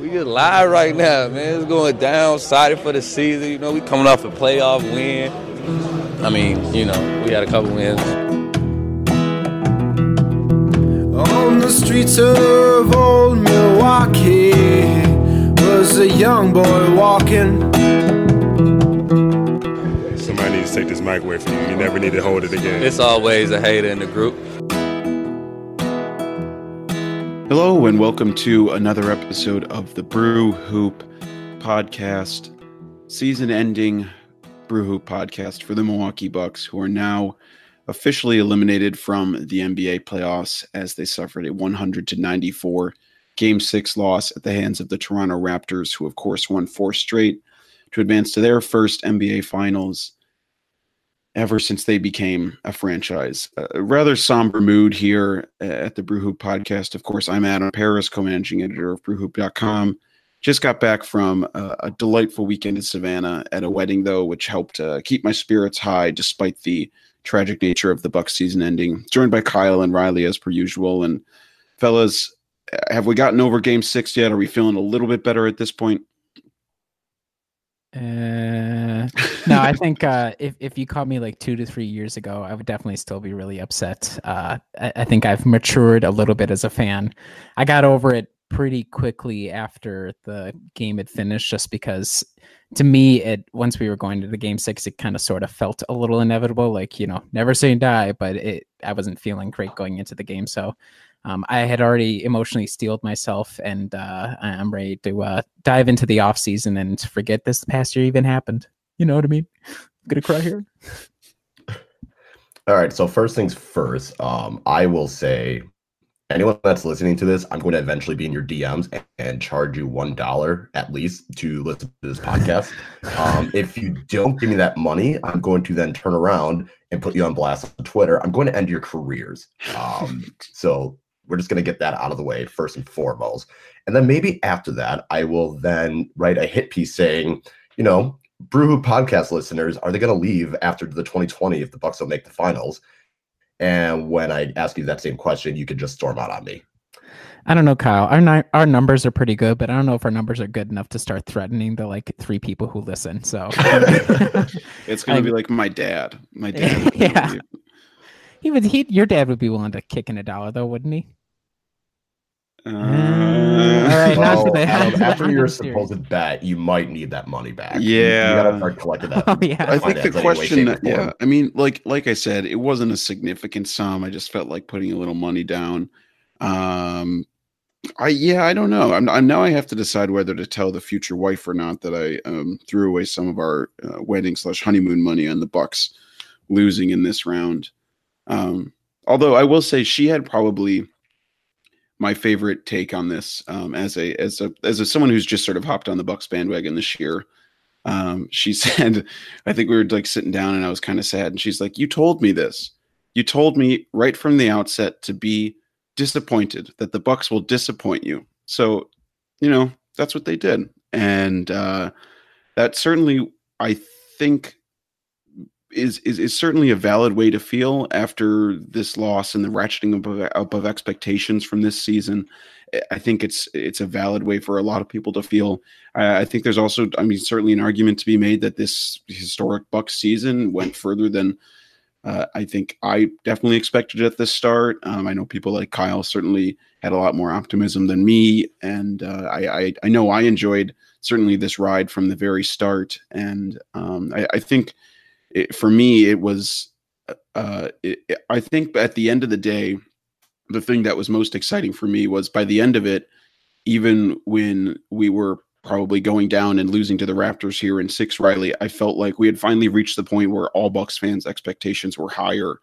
We just live right now, man. It's going down. Excited for the season. You know, we coming off a playoff win. I mean, you know, we had a couple wins. On the streets of old Milwaukee was a young boy walking. Somebody needs to take this mic away from you. You never need to hold it again. It's always a hater in the group. Hello, and welcome to another episode of the Brew Hoop podcast, season ending Brew Hoop podcast for the Milwaukee Bucks, who are now officially eliminated from the NBA playoffs as they suffered a 100 to 94 game six loss at the hands of the Toronto Raptors, who, of course, won four straight to advance to their first NBA finals ever since they became a franchise. A rather somber mood here at the Brew Hoop podcast. Of course, I'm Adam Paris, co managing editor of brewhoop.com. Just got back from a, a, delightful weekend in Savannah at a wedding, though, which helped uh, keep my spirits high despite the tragic nature of the Bucks season ending. Joined by Kyle and Riley as per usual. And fellas, have we gotten over game six yet? Are we feeling a little bit better at this point? Uh, no, I think uh, if if you called me like two to three years ago, I would definitely still be really upset. Uh, I, I, think I've matured a little bit as a fan. I got over it pretty quickly after the game had finished, just because to me, it once we were going to the game six, it kind of sort of felt a little inevitable. Like you know, never say die, but it I wasn't feeling great going into the game, so um, I had already emotionally steeled myself, and uh, I'm ready to uh, dive into the off season and forget this past year even happened. You know what I mean? I'm gonna cry here. All right. So first things first, um, I will say, anyone that's listening to this, I'm going to eventually be in your DMs and, and charge you one dollar at least to listen to this podcast. um, if you don't give me that money, I'm going to then turn around and put you on blast on Twitter. I'm going to end your careers. Um, so we're just going to get that out of the way first and foremost. And then maybe after that, I will then write a hit piece saying, you know, Brew podcast listeners, are they going to leave after the 2020 if the Bucks don't make the finals? And when I ask you that same question, you can just storm out on me. I don't know, Kyle. Our our numbers are pretty good, but I don't know if our numbers are good enough to start threatening the like three people who listen. So it's going to be like my dad. My dad. yeah. He would. He. Your dad would be willing to kick in a dollar, though, wouldn't he? Uh, all right, well, Adam, after your supposed bet, you might need that money back. Yeah, you, you gotta start collecting that. Oh, yeah. I think the question, anyway, yeah, I mean, like like I said, it wasn't a significant sum. I just felt like putting a little money down. Um, I yeah, I don't know. I'm, I'm now I have to decide whether to tell the future wife or not that I um, threw away some of our uh, wedding slash honeymoon money on the Bucks losing in this round. Um, although I will say she had probably my favorite take on this um, as a as a as a someone who's just sort of hopped on the Bucks bandwagon this year. Um, she said, I think we were like sitting down and I was kind of sad, and she's like, "You told me this. You told me right from the outset to be disappointed that the Bucks will disappoint you." So, you know, that's what they did, and uh, that certainly, I think, is, is is certainly a valid way to feel after this loss and the ratcheting up of, up of expectations from this season. I think it's it's a valid way for a lot of people to feel. I, think there's also, I mean, certainly an argument to be made that this historic Bucks season went further than uh, I think I definitely expected at the start. Um, I know people like Kyle certainly had a lot more optimism than me, and uh, I, I, I know I enjoyed certainly this ride from the very start, and um, I, I think it, for me, it was, uh, it, I think at the end of the day, the thing that was most exciting for me was by the end of it, even when we were probably going down and losing to the Raptors here in six, Riley, I felt like we had finally reached the point where all Bucks fans' expectations were higher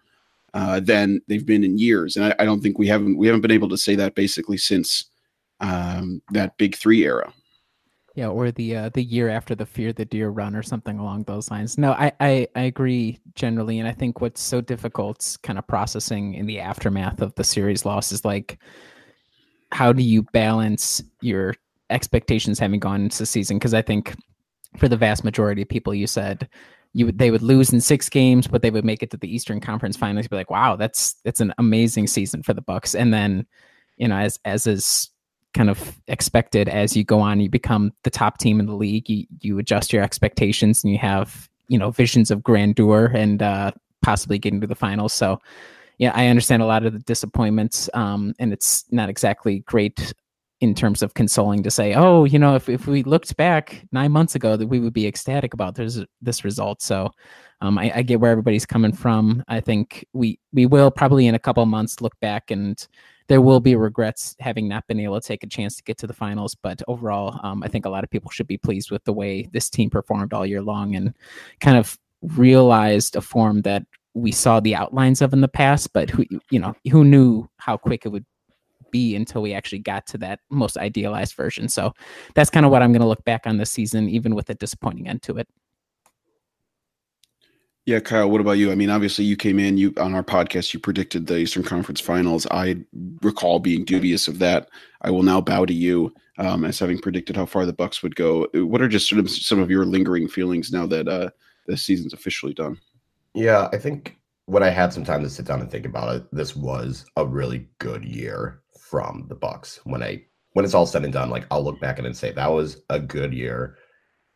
uh, than they've been in years, and I, I, don't think we haven't we haven't been able to say that basically since um, that Big Three era. Yeah, or the uh, the year after the Fear the Deer run or something along those lines. No, I, I I agree generally, and I think what's so difficult, kind of processing in the aftermath of the series loss, is like, how do you balance your expectations having gone into the season? Because I think for the vast majority of people, you said you they would lose in six games, but they would make it to the Eastern Conference Finals. Be like, wow, that's that's an amazing season for the Bucks. And then, you know, as as is kind of expected as you go on. You become the top team in the league. You you adjust your expectations, and you have you know visions of grandeur and uh, possibly getting to the finals. So yeah, I understand a lot of the disappointments, um, and it's not exactly great in terms of consoling to say, oh, you know, if, if we looked back nine months ago, that we would be ecstatic about this this result. So um, I, I, get where everybody's coming from. I think we we will probably in a couple months look back and there will be regrets having not been able to take a chance to get to the finals. But overall, um, I think a lot of people should be pleased with the way this team performed all year long and kind of realized a form that we saw the outlines of in the past, but who you know who knew how quick it would be until we actually got to that most idealized version. So that's kind of what I'm going to look back on this season, even with a disappointing end to it. Yeah, Kyle, what about you? I mean, obviously you came in, you on our podcast, you predicted the Eastern Conference Finals. I recall being dubious of that. I will now bow to you um, as having predicted how far the Bucks would go. What are just sort of some of your lingering feelings now that uh, the season's officially done? Yeah, I think when I had some time to sit down and think about it, this was a really good year from the Bucks. When I when it's all said and done, like I'll look back and say that was a good year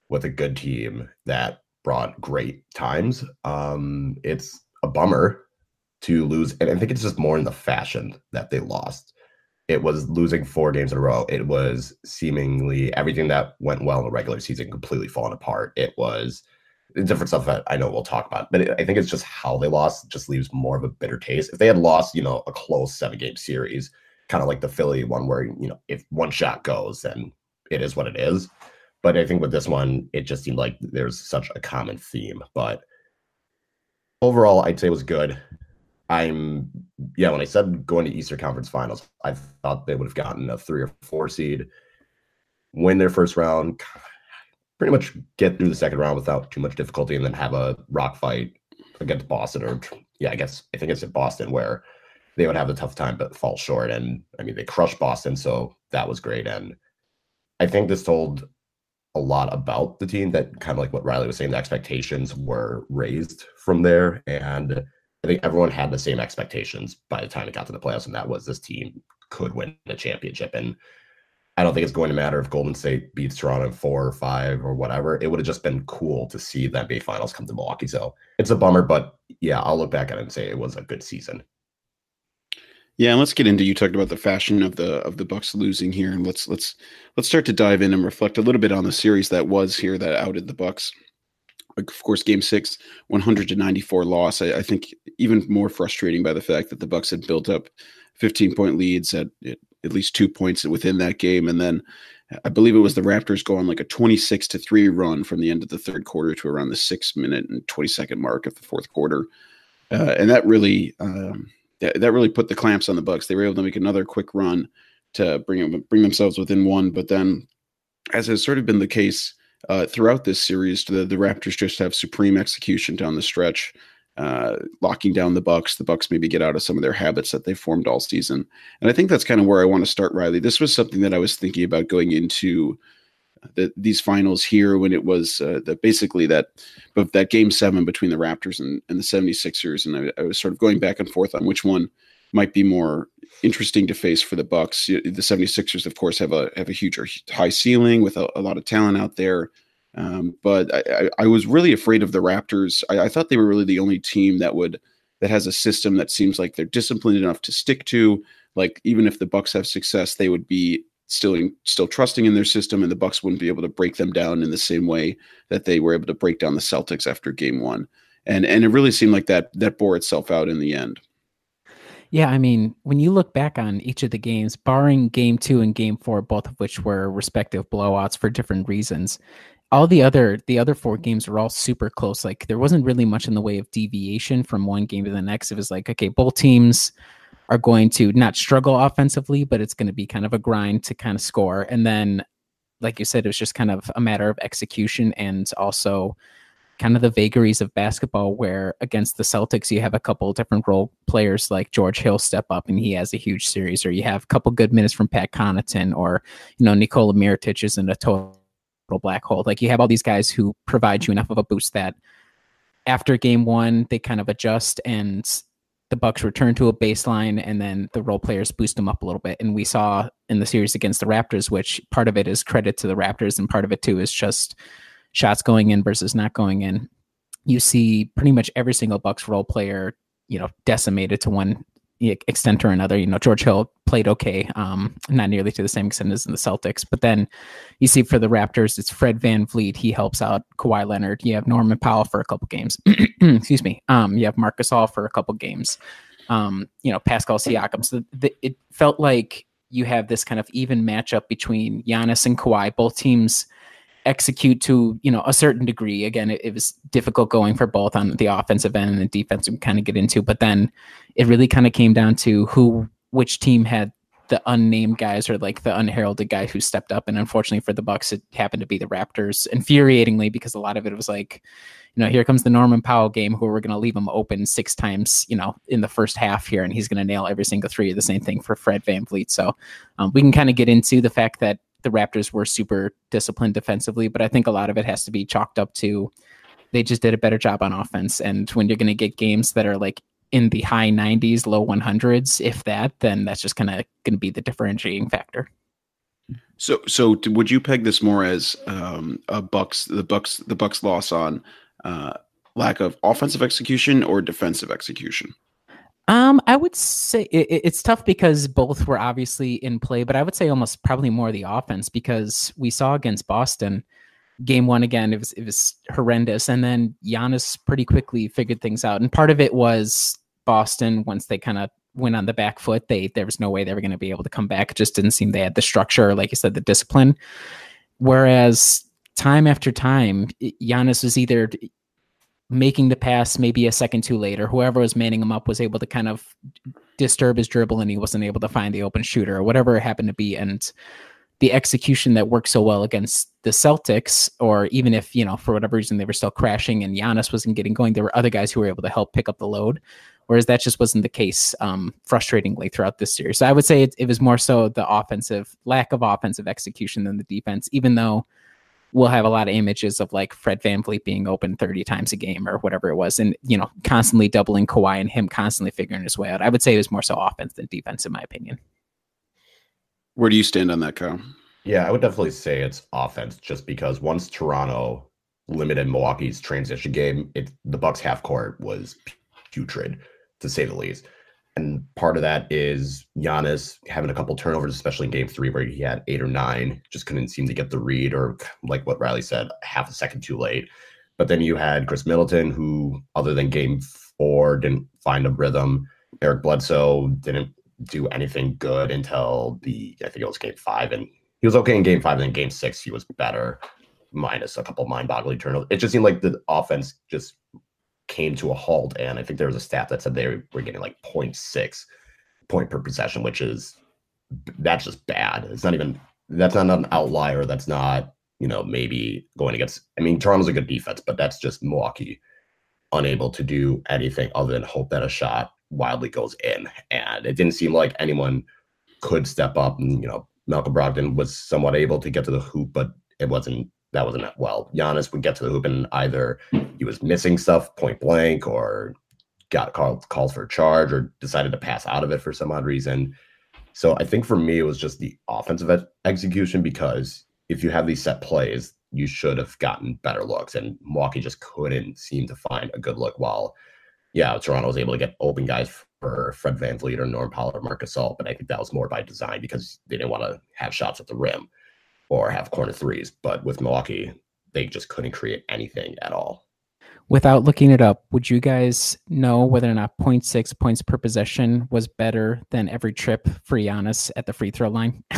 with a good team that brought great times. Um, it's a bummer to lose, and I think it's just more in the fashion that they lost. It was losing four games in a row. It was seemingly everything that went well in the regular season completely falling apart. It was different stuff that I know we'll talk about, but I think it's just how they lost just leaves more of a bitter taste. If they had lost, you know, a close seven game series, kind of like the Philly one, where you know if one shot goes, then it is what it is. But I think with this one, it just seemed like there's such a common theme. But overall, I'd say it was good. I'm yeah. When I said going to Eastern Conference Finals, I thought they would have gotten a three or four seed, win their first round, pretty much get through the second round without too much difficulty, and then have a rock fight against Boston. Or yeah, I guess I think it's in Boston where they would have a tough time but fall short. And I mean, they crushed Boston, so that was great. And I think this told a lot about the team that kind of like what Riley was saying, the expectations were raised from there. And I think everyone had the same expectations by the time it got to the playoffs, and that was this team could win the championship. And I don't think it's going to matter if Golden State beats Toronto in four or five or whatever. It would have just been cool to see the NBA finals come to Milwaukee. So it's a bummer, but yeah, I'll look back at it and say it was a good season. Yeah, and let's get into you talked about the fashion of the of the Bucks losing here, and let's let's let's start to dive in and reflect a little bit on the series that was here that outed the Bucks. Of course, Game Six, one hundred to ninety four loss. I, I, think even more frustrating by the fact that the Bucks had built up fifteen point leads at, at least two points within that game, and then I believe it was the Raptors go on like a twenty six to three run from the end of the third quarter to around the six minute and twenty second mark of the fourth quarter, uh, and that really. Um, that, that really put the clamps on the Bucks. They were able to make another quick run to bring bring themselves within one, but then, as has sort of been the case uh, throughout this series, the, the Raptors just have supreme execution down the stretch, uh, locking down the Bucks. The Bucks maybe get out of some of their habits that they formed all season, and I think that's kind of where I want to start, Riley. This was something that I was thinking about going into the, these finals here when it was uh, the, basically that but that game seven between the Raptors and, and the 76ers. And I, I, was sort of going back and forth on which one might be more interesting to face for the Bucks. The 76ers, of course, have a have a huge high ceiling with a, a lot of talent out there. Um, but I, I, was really afraid of the Raptors. I, I thought they were really the only team that would that has a system that seems like they're disciplined enough to stick to. Like even if the Bucks have success, they would be still still trusting in their system, and the Bucks wouldn't be able to break them down in the same way that they were able to break down the Celtics after Game One. And and it really seemed like that that bore itself out in the end. Yeah, I mean, when you look back on each of the games, barring game two and game four, both of which were respective blowouts for different reasons, all the other the other four games were all super close. Like there wasn't really much in the way of deviation from one game to the next. It was like, okay, both teams are going to not struggle offensively, but it's going to be kind of a grind to kind of score. And then, like you said, it was just kind of a matter of execution and also kind of the vagaries of basketball where against the Celtics you have a couple different role players like George Hill step up and he has a huge series or you have a couple good minutes from Pat Connaughton or you know Nikola Mirotic is in a total black hole like you have all these guys who provide you enough of a boost that after game 1 they kind of adjust and the Bucks return to a baseline, and then the role players boost them up a little bit. And we saw in the series against the Raptors, which part of it is credit to the Raptors, and part of it too is just shots going in versus not going in. You see pretty much every single Bucks role player, you know, decimated to one extent or another. You know, George Hill played okay, um, not nearly to the same extent as in the Celtics. But then you see for the Raptors, it's Fred Van VanVleet. He helps out Kawhi Leonard. You have Norman Powell for a couple games. Excuse me. Um, you have Marc Gasol for a couple games. Um, you know, Pascal Siakam. So the, it felt like you have this kind of even matchup between Giannis and Kawhi. Both teams – execute to you know a certain degree. Again, it, it, was difficult going for both on the offensive end and the defense. We kind of get into, but then it really kind of came down to who, which team had the unnamed guys or like the unheralded guy who stepped up. And unfortunately for the Bucks, it happened to be the Raptors. Infuriatingly, because a lot of it was like, you know, here comes the Norman Powell game, who we're going to leave him open six times, you know, in the first half here, and he's going to nail every single three. The same thing for Fred VanVleet. So um, we can kind of get into the fact that the Raptors were super disciplined defensively, but I think a lot of it has to be chalked up to they just did a better job on offense. And when you're going to get games that are like in the high 90s, low 100s, if that, then that's just kind of going to be the differentiating factor. So, so would you peg this more as um, a Bucks, the Bucks, the Bucks loss on uh, lack of offensive execution or defensive execution? Um, I would say it, it's tough because both were obviously in play, but I would say almost probably more the offense because we saw against Boston, game one again, it was it was horrendous, and then Giannis pretty quickly figured things out, and part of it was Boston once they kind of went on the back foot, they there was no way they were going to be able to come back. It just didn't seem they had the structure, like you said, the discipline. Whereas time after time, Giannis was either making the pass maybe a second too late, or whoever was manning him up was able to kind of disturb his dribble and he wasn't able to find the open shooter or whatever it happened to be. And the execution that worked so well against the Celtics, or even if, you know, for whatever reason they were still crashing and Giannis wasn't getting going, there were other guys who were able to help pick up the load. Whereas that just wasn't the case, um, frustratingly throughout this series. So I would say it, it was more so the offensive lack of offensive execution than the defense, even though we'll have a lot of images of like Fred VanVleet being open 30 times a game or whatever it was. And, you know, constantly doubling Kawhi and him constantly figuring his way out. I would say it was more so offense than defense, in my opinion. Where do you stand on that, Kyle? Yeah, I would definitely say it's offense just because once Toronto limited Milwaukee's transition game, it the Bucks half court was putrid to say the least. And part of that is Giannis having a couple turnovers, especially in game three, where he had eight or nine, just couldn't seem to get the read, or like what Riley said, half a second too late. But then you had Khris Middleton, who, other than game four, didn't find a rhythm. Eric Bledsoe didn't do anything good until the, I think it was game five. And he was okay in game five. And then game six, he was better, minus a couple mind boggling turnovers. It just seemed like the offense just came to a halt. And I think there was a stat that said they were getting like 0.6 point per possession, which is that's just bad. It's not even that's not an outlier. That's not, you know, maybe going against I mean, Toronto's a good defense, but that's just Milwaukee unable to do anything other than hope that a shot wildly goes in. And it didn't seem like anyone could step up and, you know, Malcolm Brogdon was somewhat able to get to the hoop, but it wasn't that wasn't well. Giannis would get to the hoop and either he was missing stuff point blank or got called calls for a charge or decided to pass out of it for some odd reason. So I think for me it was just the offensive execution because if you have these set plays, you should have gotten better looks, and Milwaukee just couldn't seem to find a good look. While yeah, Toronto was able to get open guys for Fred VanVleet or Norm Powell or Marc Gasol, but I think that was more by design because they didn't want to have shots at the rim or have corner threes. But with Milwaukee, they just couldn't create anything at all. Without looking it up, would you guys know whether or not 0.6 points per possession was better than every trip for Giannis at the free throw line?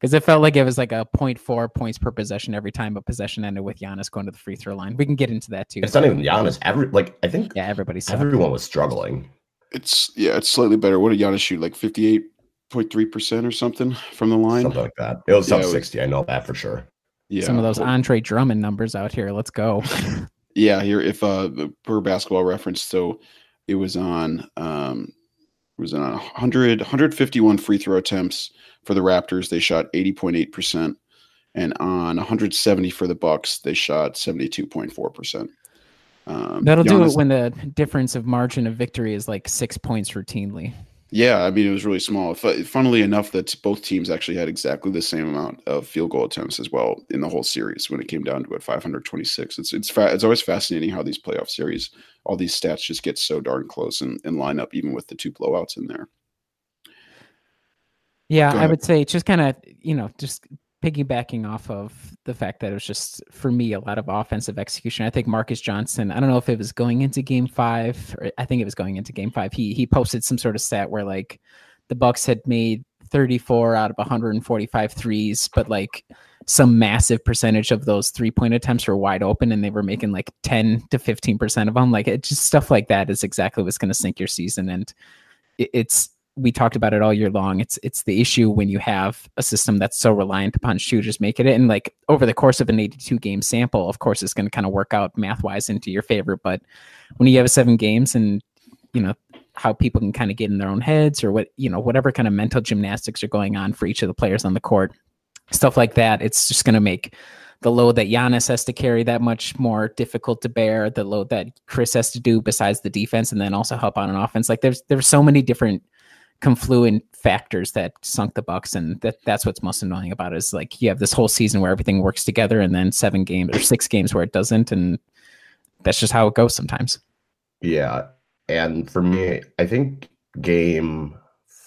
Because it felt like it was like a 0.4 points per possession every time a possession ended with Giannis going to the free throw line. We can get into that too. It's not even Giannis. Every like I think yeah, everybody everyone was struggling. It's yeah, it's slightly better. What did Giannis shoot? Like 58 0.3 percent or something from the line. Something like that. It was yeah, sub 60. I know that for sure. Yeah. Some of those Andre Drummond numbers out here. Let's go. yeah, here if uh per basketball reference, so it was on um it was on 100 151 free throw attempts for the Raptors. They shot 80.8%. And on 170 for the Bucks, they shot 72.4%. Um, That'll do it when the difference of margin of victory is like six points routinely. Yeah, I mean it was really small. Funnily enough, that both teams actually had exactly the same amount of field goal attempts as well in the whole series when it came down to it, 526. It's it's fa- it's always fascinating how these playoff series, all these stats just get so darn close and, and line up even with the two blowouts in there. Yeah, I would say just kind of, you know, just piggybacking off of the fact that it was just for me a lot of offensive execution. I think Marcus Johnson, I don't know if it was going into game 5 or I think it was going into game 5. He he posted some sort of stat where like the Bucks had made 34 out of 145 threes, but like some massive percentage of those three-point attempts were wide open and they were making like 10 to 15% of them. Like it just stuff like that is exactly what's going to sink your season and it, it's we talked about it all year long. It's it's the issue when you have a system that's so reliant upon shooters making it, and like over the course of an 82 game sample, of course, it's going to kind of work out math wise into your favor. But when you have seven games, and you know how people can kind of get in their own heads, or what you know whatever kind of mental gymnastics are going on for each of the players on the court, stuff like that, it's just going to make the load that Giannis has to carry that much more difficult to bear. The load that Khris has to do besides the defense, and then also help on an offense. Like there's there's so many different confluent factors that sunk the Bucks, and that that's what's most annoying about it is like you have this whole season where everything works together, and then seven games or six games where it doesn't, and that's just how it goes sometimes. Yeah. And for me, I think game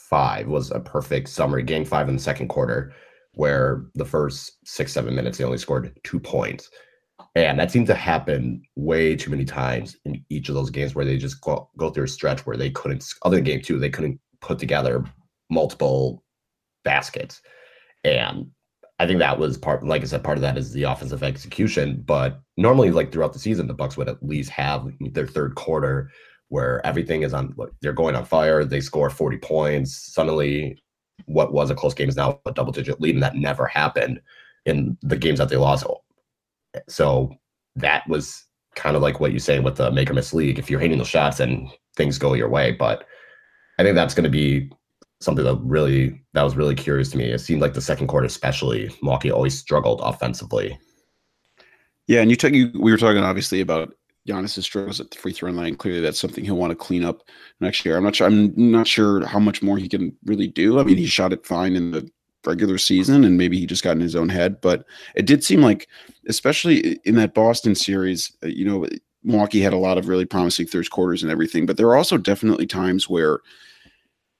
five was a perfect summary. Game five in the second quarter, where the first six, seven minutes, they only scored two points. And that seemed to happen way too many times in each of those games where they just go, go through a stretch where they couldn't, other than game two, they couldn't put together multiple baskets. And I think that was part, like I said, part of that is the offensive execution. But normally, like throughout the season, the Bucks would at least have their third quarter where everything is on, they're going on fire. They score 40 points. Suddenly, what was a close game is now a double digit lead. And that never happened in the games that they lost. So that was kind of like what you say with the make or miss league. If you're hitting those shots and things go your way, but I think that's going to be something that really that was really curious to me. It seemed like the second quarter, especially Milwaukee, always struggled offensively. Yeah, and you talk. You, we were talking obviously about Giannis's struggles at the free throw line. Clearly, that's something he'll want to clean up next year. I'm not sure. I'm not sure how much more he can really do. I mean, he shot it fine in the regular season, and maybe he just got in his own head. But it did seem like, especially in that Boston series, uh, you know, Milwaukee had a lot of really promising third quarters and everything. But there are also definitely times where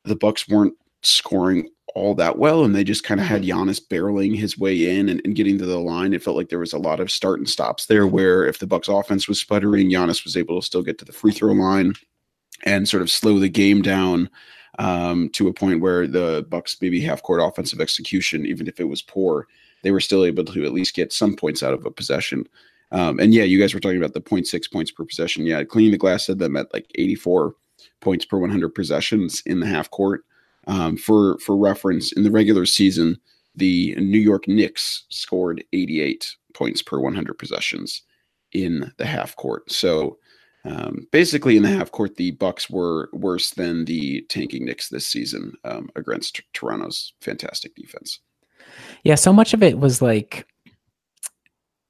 the Bucks weren't scoring all that well, and they just kind of had Giannis barreling his way in and, and getting to the line. It felt like there was a lot of start and stops there, where if the Bucks offense was sputtering, Giannis was able to still get to the free throw line and sort of slow the game down um, to a point where the Bucks maybe half court offensive execution, even if it was poor, they were still able to at least get some points out of a possession. Um, and yeah, you guys were talking about the 0.6 points per possession. Yeah, cleaning the glass said them at like 84 points per 100 possessions in the half court. Um, for for reference, in the regular season, the New York Knicks scored 88 points per 100 possessions in the half court. So um, basically, in the half court, the Bucks were worse than the tanking Knicks this season um, against Toronto's fantastic defense. Yeah, so much of it was like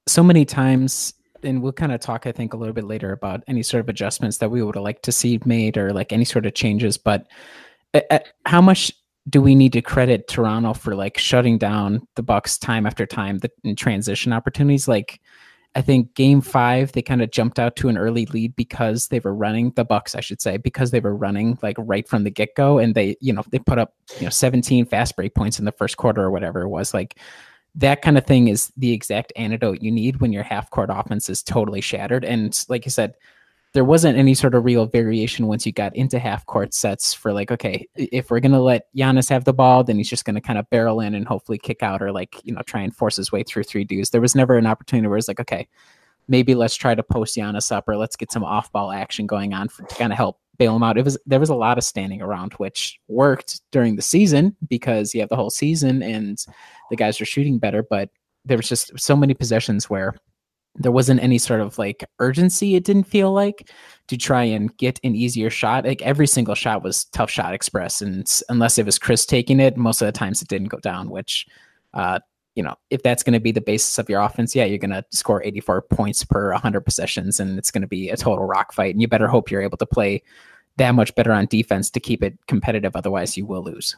so many times, and we'll kind of talk, I think, a little bit later about any sort of adjustments that we would liked to see made or like any sort of changes. But how much do we need to credit Toronto for like shutting down the Bucks time after time the, transition opportunities? Like, I think game five, they kind of jumped out to an early lead because they were running the Bucks, I should say, because they were running like right from the get go. And they, you know, they put up, you know, 17 fast break points in the first quarter or whatever it was. Like that kind of thing is the exact antidote you need when your half court offense is totally shattered. And like you said, there wasn't any sort of real variation once you got into half court sets for like, okay, if we're gonna let Giannis have the ball, then he's just gonna kind of barrel in and hopefully kick out or like, you know, try and force his way through three dudes. There was never an opportunity where it's like, okay, maybe let's try to post Giannis up or let's get some off ball action going on for, to kind of help bail him out. It was there was a lot of standing around, which worked during the season because you have the whole season and the guys are shooting better, but there was just so many possessions where there wasn't any sort of like urgency it didn't feel like to try and get an easier shot like every single shot was tough shot express and unless it was chris taking it most of the times it didn't go down which uh you know, if that's going to be the basis of your offense, yeah, you're going to score 84 points per 100 possessions and it's going to be a total rock fight. And you better hope you're able to play that much better on defense to keep it competitive. Otherwise, you will lose.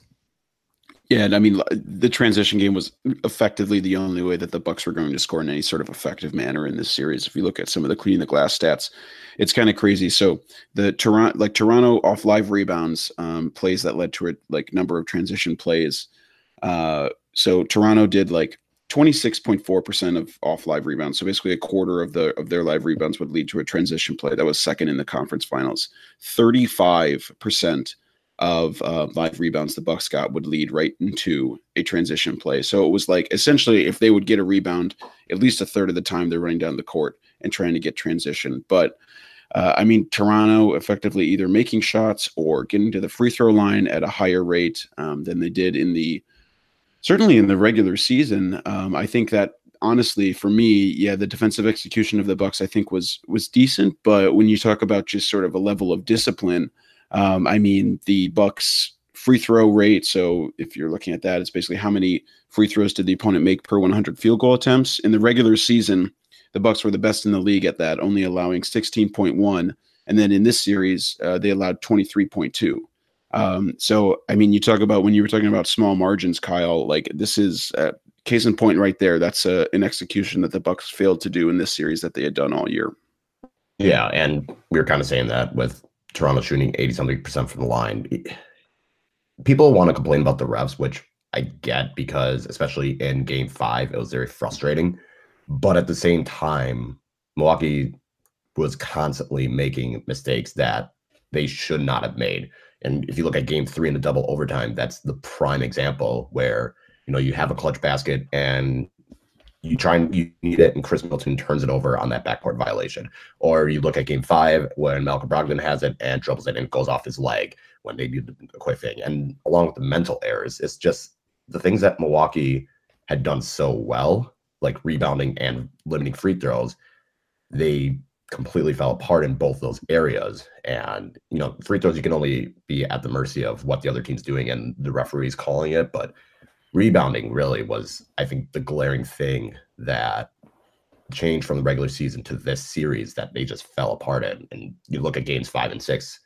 Yeah, and I mean the transition game was effectively the only way that the Bucks were going to score in any sort of effective manner in this series. If you look at some of the cleaning the glass stats, it's kind of crazy. So the Toronto, like Toronto off live rebounds, um, plays that led to a like number of transition plays. Uh, so Toronto did like 26.4% of off live rebounds. So basically a quarter of the of their live rebounds would lead to a transition play. That was second in the conference finals. 35% of uh, live rebounds the Bucks got would lead right into a transition play. So it was like essentially if they would get a rebound, at least a third of the time they're running down the court and trying to get transition. But uh, I mean, Toronto effectively either making shots or getting to the free throw line at a higher rate um, than they did in the certainly in the regular season. Um, I think that honestly, for me, yeah, the defensive execution of the Bucks I think was was decent. But when you talk about just sort of a level of discipline um, I mean, the Bucks free throw rate. So if you're looking at that, it's basically how many free throws did the opponent make per 100 field goal attempts in the regular season. The Bucks were the best in the league at that, only allowing 16.1, and then in this series uh, they allowed 23.2. Um, so I mean, you talk about when you were talking about small margins, Kyle. Like this is uh, case in point right there. That's a, uh, an execution that the Bucks failed to do in this series that they had done all year. Yeah, and we were kind of saying that with Toronto shooting 80 something percent from the line. People want to complain about the refs, which I get because, especially in game five, it was very frustrating. But at the same time, Milwaukee was constantly making mistakes that they should not have made. And if you look at game three in the double overtime, that's the prime example where, you know, you have a clutch basket and you try and you need it, and Khris Middleton turns it over on that backcourt violation. Or you look at game five when Malcolm Brogdon has it and dribbles it and it goes off his leg when they do the quick thing. And along with the mental errors, it's just the things that Milwaukee had done so well, like rebounding and limiting free throws, they completely fell apart in both those areas. And, you know, free throws, you can only be at the mercy of what the other team's doing and the referees calling it. But rebounding really was, I think, the glaring thing that changed from the regular season to this series that they just fell apart in. And you look at games five and six,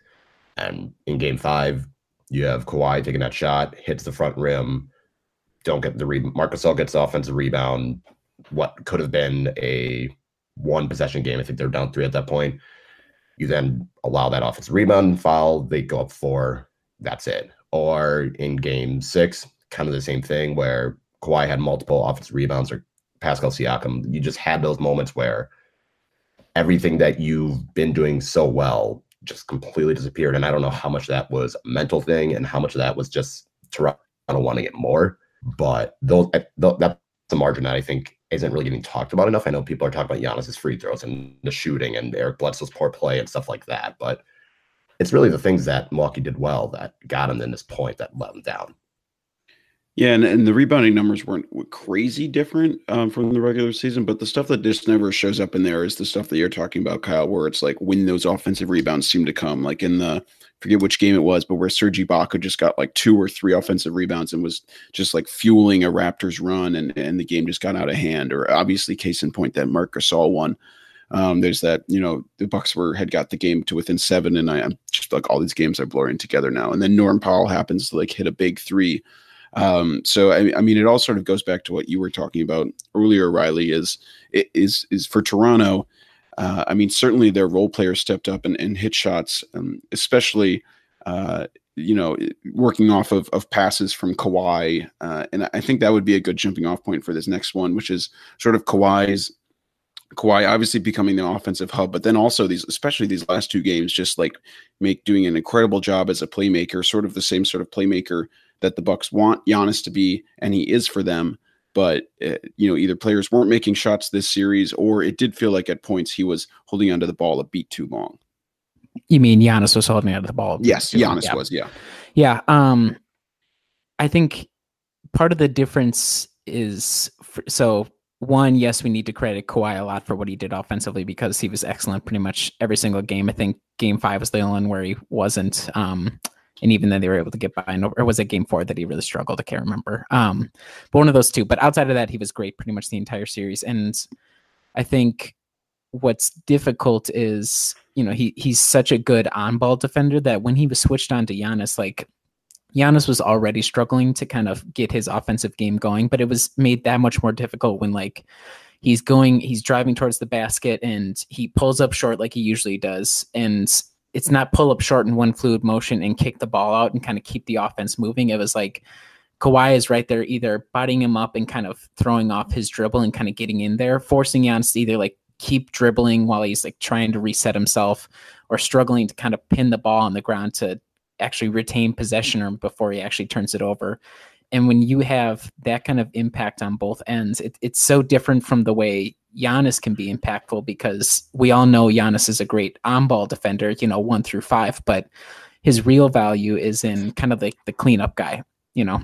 and in game five, you have Kawhi taking that shot, hits the front rim, don't get the rebound. Marcus Gasol gets offensive rebound. What could have been a one possession game. I think they're down three at that point. You then allow that offensive rebound foul. They go up four. That's it. Or in game six, kind of the same thing where Kawhi had multiple offensive rebounds or Pascal Siakam. You just had those moments where everything that you've been doing so well just completely disappeared. And I don't know how much that was a mental thing and how much of that was just Toronto wanting it more. But those that's the margin that I think isn't really getting talked about enough. I know people are talking about Giannis's free throws and the shooting and Eric Bledsoe's poor play and stuff like that. But it's really the things that Milwaukee did well that got him in this point that let him down. Yeah, and, and the rebounding numbers weren't crazy different um, from the regular season, but the stuff that just never shows up in there is the stuff that you're talking about, Kyle, where it's like when those offensive rebounds seem to come, like in the forget which game it was, but where Serge Ibaka just got like two or three offensive rebounds and was just like fueling a Raptors run, and and the game just got out of hand. Or obviously, case in point that Marc Gasol won. Um, there's that, you know, the Bucks were had got the game to within seven, and I, am just like all these games are blurring together now. And then Norm Powell happens to like hit a big three um, so I, I, mean, it all sort of goes back to what you were talking about earlier, Riley. Is is is for Toronto? Uh, I mean, certainly their role players stepped up and, and hit shots, um, especially uh, you know working off of, of passes from Kawhi, uh, and I think that would be a good jumping off point for this next one, which is sort of Kawhi's Kawhi obviously becoming the offensive hub, but then also these, especially these last two games, just like make doing an incredible job as a playmaker, sort of the same sort of playmaker that the Bucks want Giannis to be, and he is for them. But uh, you know, either players weren't making shots this series, or it did feel like at points he was holding onto the ball a beat too long. You mean Giannis was holding onto the ball? Yes, Giannis yeah. was. Yeah, yeah. Um, I think part of the difference is for, so one, yes, we need to credit Kawhi a lot for what he did offensively because he was excellent pretty much every single game. I think game five was the only one where he wasn't. Um, and even then they were able to get by. And, or was it game four that he really struggled? I can't remember. Um, but one of those two. But outside of that, he was great pretty much the entire series. And I think what's difficult is you know he he's such a good on ball defender that when he was switched on to Giannis, like Giannis was already struggling to kind of get his offensive game going, but it was made that much more difficult when like he's going, he's driving towards the basket and he pulls up short like he usually does. And it's not pull up short in one fluid motion and kick the ball out and kind of keep the offense moving. It was like Kawhi is right there, either butting him up and kind of throwing off his dribble and kind of getting in there, forcing Giannis to either like keep dribbling while he's like trying to reset himself or struggling to kind of pin the ball on the ground to actually retain possession or before he actually turns it over. And when you have that kind of impact on both ends, it, it's so different from the way Giannis can be impactful because we all know Giannis is a great on ball defender, you know, one through five, but his real value is in kind of like the cleanup guy, you know,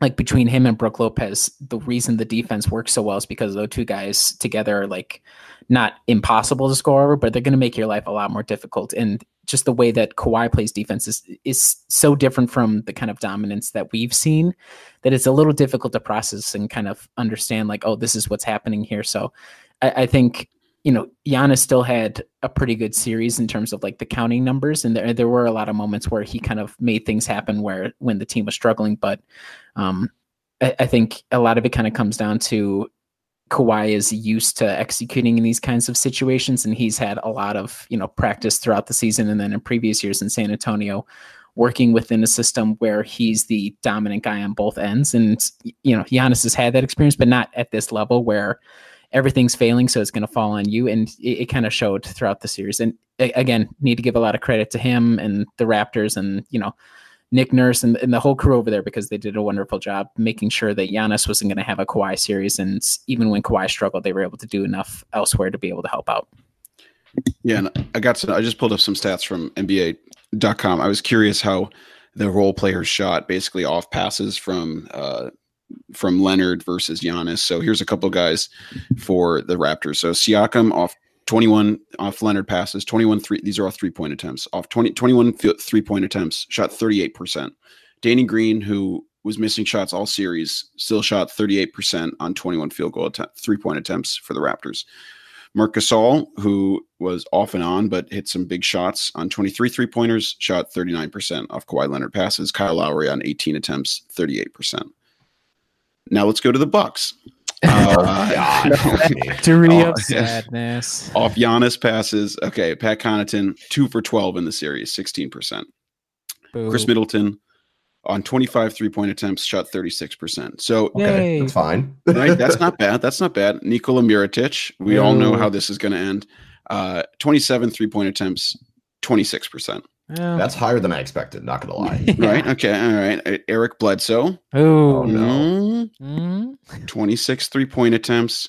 like between him and Brook Lopez, the reason the defense works so well is because those two guys together are like not impossible to score over, but they're going to make your life a lot more difficult. And just the way that Kawhi plays defense is, is so different from the kind of dominance that we've seen that it's a little difficult to process and kind of understand like, oh, this is what's happening here. So I, I think, you know, Giannis still had a pretty good series in terms of like the counting numbers. And there, there were a lot of moments where he kind of made things happen where when the team was struggling, but um, I, I think a lot of it kind of comes down to Kawhi is used to executing in these kinds of situations, and he's had a lot of you know practice throughout the season, and then in previous years in San Antonio, working within a system where he's the dominant guy on both ends. And you know, Giannis has had that experience, but not at this level where everything's failing, so it's going to fall on you. And it, it kind of showed throughout the series. And again, need to give a lot of credit to him and the Raptors, and you know Nick Nurse and, and, the whole crew over there because they did a wonderful job making sure that Giannis wasn't going to have a Kawhi series. And even when Kawhi struggled, they were able to do enough elsewhere to be able to help out. Yeah, and I got some, I just pulled up some stats from NBA.com. I was curious how the role players shot basically off passes from uh, from Leonard versus Giannis. So here's a couple guys for the Raptors. So Siakam off 21 off Leonard passes, 21 three. These are all three point attempts. Off 20, 21 three point attempts, shot 38%. Danny Green, who was missing shots all series, still shot 38% on 21 field goal three point attempts for the Raptors. Marc Gasol, who was off and on but hit some big shots on 23 three pointers, shot 39% off Kawhi Leonard passes. Kyle Lowry on 18 attempts, 38%. Now let's go to the Bucks. Uh, Victory of sadness. Off Giannis passes. Okay, Pat Connaughton, two for 12 in the series, 16%. Boo. Khris Middleton on 25 three point attempts, shot 36%. So, okay, Yay. that's fine. right? That's not bad. That's not bad. Nikola Mirotic, we all know how this is going to end. Uh, 27 three point attempts, 26%. That's higher than I expected. Not gonna lie. right. Okay. All right. Eric Bledsoe. Oh, no. Mm-hmm. Twenty-six three-point attempts.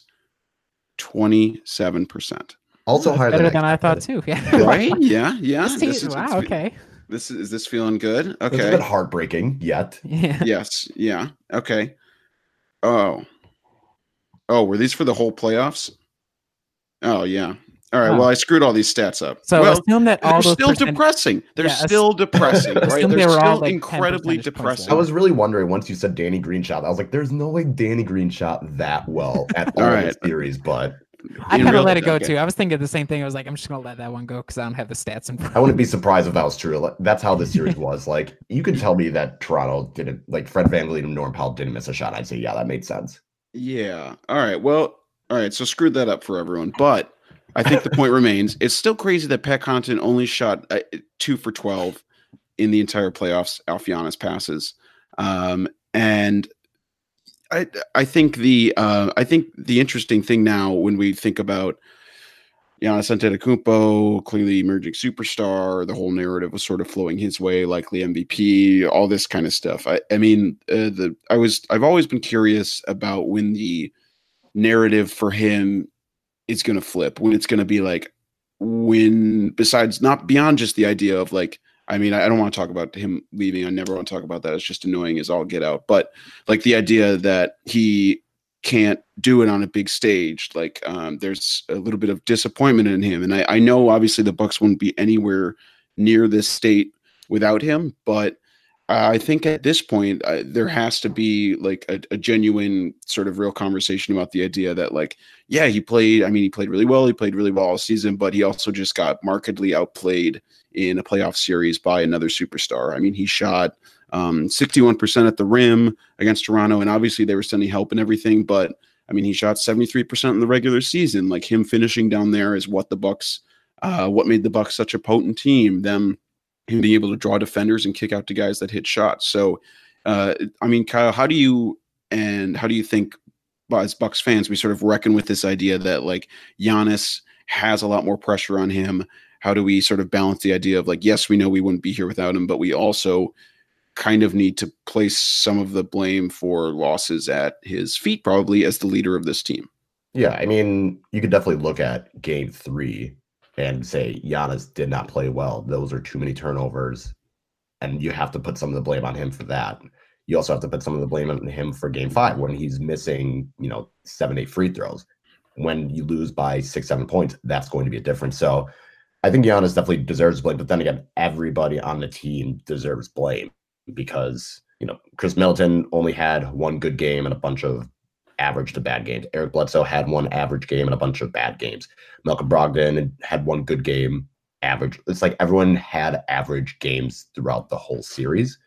Twenty-seven percent. Also higher better than, than I, thought too. Yeah. right. Yeah. Yeah. This this is, wow. Okay. This is, is this feeling good? Okay. It's a bit heartbreaking yet. Yeah. Yes. Yeah. Okay. Oh. Oh, were these for the whole playoffs? Oh yeah. All right. Well, I screwed all these stats up. So well, assume that all they're still percent- depressing. They're yeah, still depressing, right? They're they still like incredibly depressing. I was really wondering once you said Danny Green shot. I was like, "There's no way Danny Green shot that well at all, all right. series." But I kind of let it go okay. too. I was thinking the same thing. I was like, I'm just gonna let that one go because I don't have the stats in front. I wouldn't be surprised if that was true. That's how the series was. Like, you could tell me that Toronto didn't like Fred VanVleet and Norm Powell didn't miss a shot. I'd say, yeah, that made sense. Yeah. All right. Well. All right. So screwed that up for everyone, but I think the point remains. It's still crazy that Pat Connaughton only shot uh, two for twelve in the entire playoffs. off Giannis passes, um, and I I think the uh, I think the interesting thing now when we think about Giannis Antetokounmpo, clearly emerging superstar, the whole narrative was sort of flowing his way, likely MVP, all this kind of stuff. I, I mean, uh, the I was I've always been curious about when the narrative for him it's going to flip when it's going to be like when besides not beyond just the idea of like I mean, I don't want to talk about him leaving. I never want to talk about that. It's just annoying as all get out. But like the idea that he can't do it on a big stage, like um, there's a little bit of disappointment in him. And I, I know obviously the Bucks wouldn't be anywhere near this state without him. But I think at this point, uh, there has to be like a, a, genuine sort of real conversation about the idea that, like, yeah, he played. I mean, he played really well. He played really well all season, but he also just got markedly outplayed in a playoff series by another superstar. I mean, he shot um, 61% at the rim against Toronto, and obviously they were sending help and everything. But I mean, he shot 73% in the regular season. Like him finishing down there is what the Bucks, uh, what made the Bucks such a potent team. Them him being able to draw defenders and kick out to guys that hit shots. So, uh, I mean, Kyle, how do you and how do you think, as Bucks fans, we sort of reckon with this idea that like Giannis has a lot more pressure on him? How do we sort of balance the idea of like, yes, we know we wouldn't be here without him, but we also kind of need to place some of the blame for losses at his feet, probably as the leader of this team. Yeah, I mean, you could definitely look at game three and say Giannis did not play well. Those are too many turnovers, and you have to put some of the blame on him for that. You also have to put some of the blame on him for game five when he's missing, you know, seven, eight free throws. When you lose by six, seven points, that's going to be a difference. So I think Giannis definitely deserves blame, but then again, everybody on the team deserves blame because, you know, Khris Middleton only had one good game and a bunch of average to bad games. Eric Bledsoe had one average game and a bunch of bad games. Malcolm Brogdon had one good game, average. It's like everyone had average games throughout the whole series.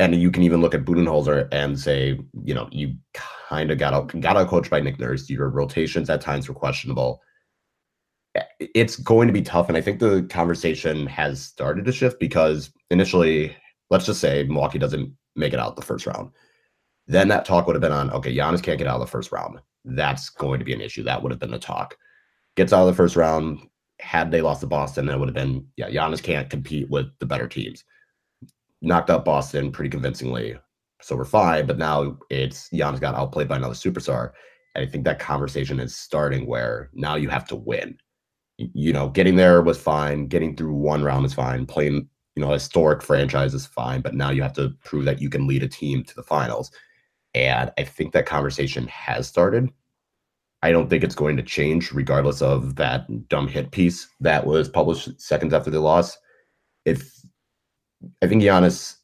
And you can even look at Budenholzer and say, you know, you kind of got out, got out coached by Nick Nurse. Your rotations at times were questionable. It's going to be tough. And I think the conversation has started to shift because initially, let's just say Milwaukee doesn't make it out the first round then that talk would have been on, okay, Giannis can't get out of the first round. That's going to be an issue. That would have been the talk. Gets out of the first round. Had they lost to Boston, that would have been, yeah, Giannis can't compete with the better teams. Knocked out Boston pretty convincingly. So we're fine. But now it's Giannis got outplayed by another superstar. And I think that conversation is starting where now you have to win. You know, getting there was fine. Getting through one round is fine. Playing, you know, historic franchise is fine. But now you have to prove that you can lead a team to the finals. And I think that conversation has started. I don't think it's going to change, regardless of that dumb hit piece that was published seconds after the loss. If I think Giannis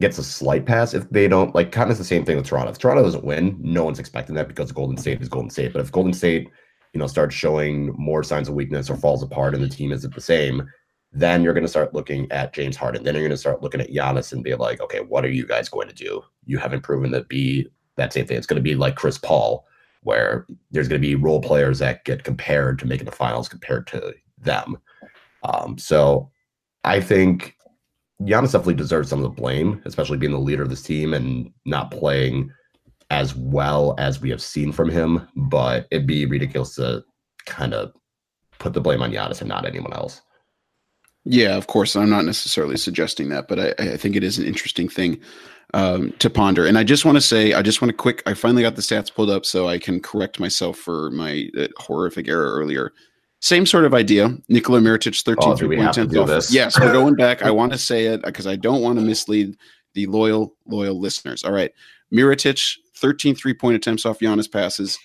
gets a slight pass if they don't like kind of the same thing with Toronto. If Toronto doesn't win, no one's expecting that because Golden State is Golden State. But if Golden State, you know, starts showing more signs of weakness or falls apart and the team isn't the same, then you're going to start looking at James Harden. Then you're going to start looking at Giannis and be like, okay, what are you guys going to do? You haven't proven to be that same thing. It's going to be like Chris Paul, where there's going to be role players that get compared to making the finals compared to them. Um, so I think Giannis definitely deserves some of the blame, especially being the leader of this team and not playing as well as we have seen from him. But it'd be ridiculous to kind of put the blame on Giannis and not anyone else. Yeah, of course. I'm not necessarily suggesting that, but I, I think it is an interesting thing um, to ponder. And I just want to say, I just want to quick, I finally got the stats pulled up so I can correct myself for my uh, horrific error earlier. Same sort of idea. Nikola Mirotic, 13 oh, three points. Yes, we're going back. I want to say it because I don't want to mislead the loyal, loyal listeners. All right. Mirotic, 13 three point attempts off Giannis passes,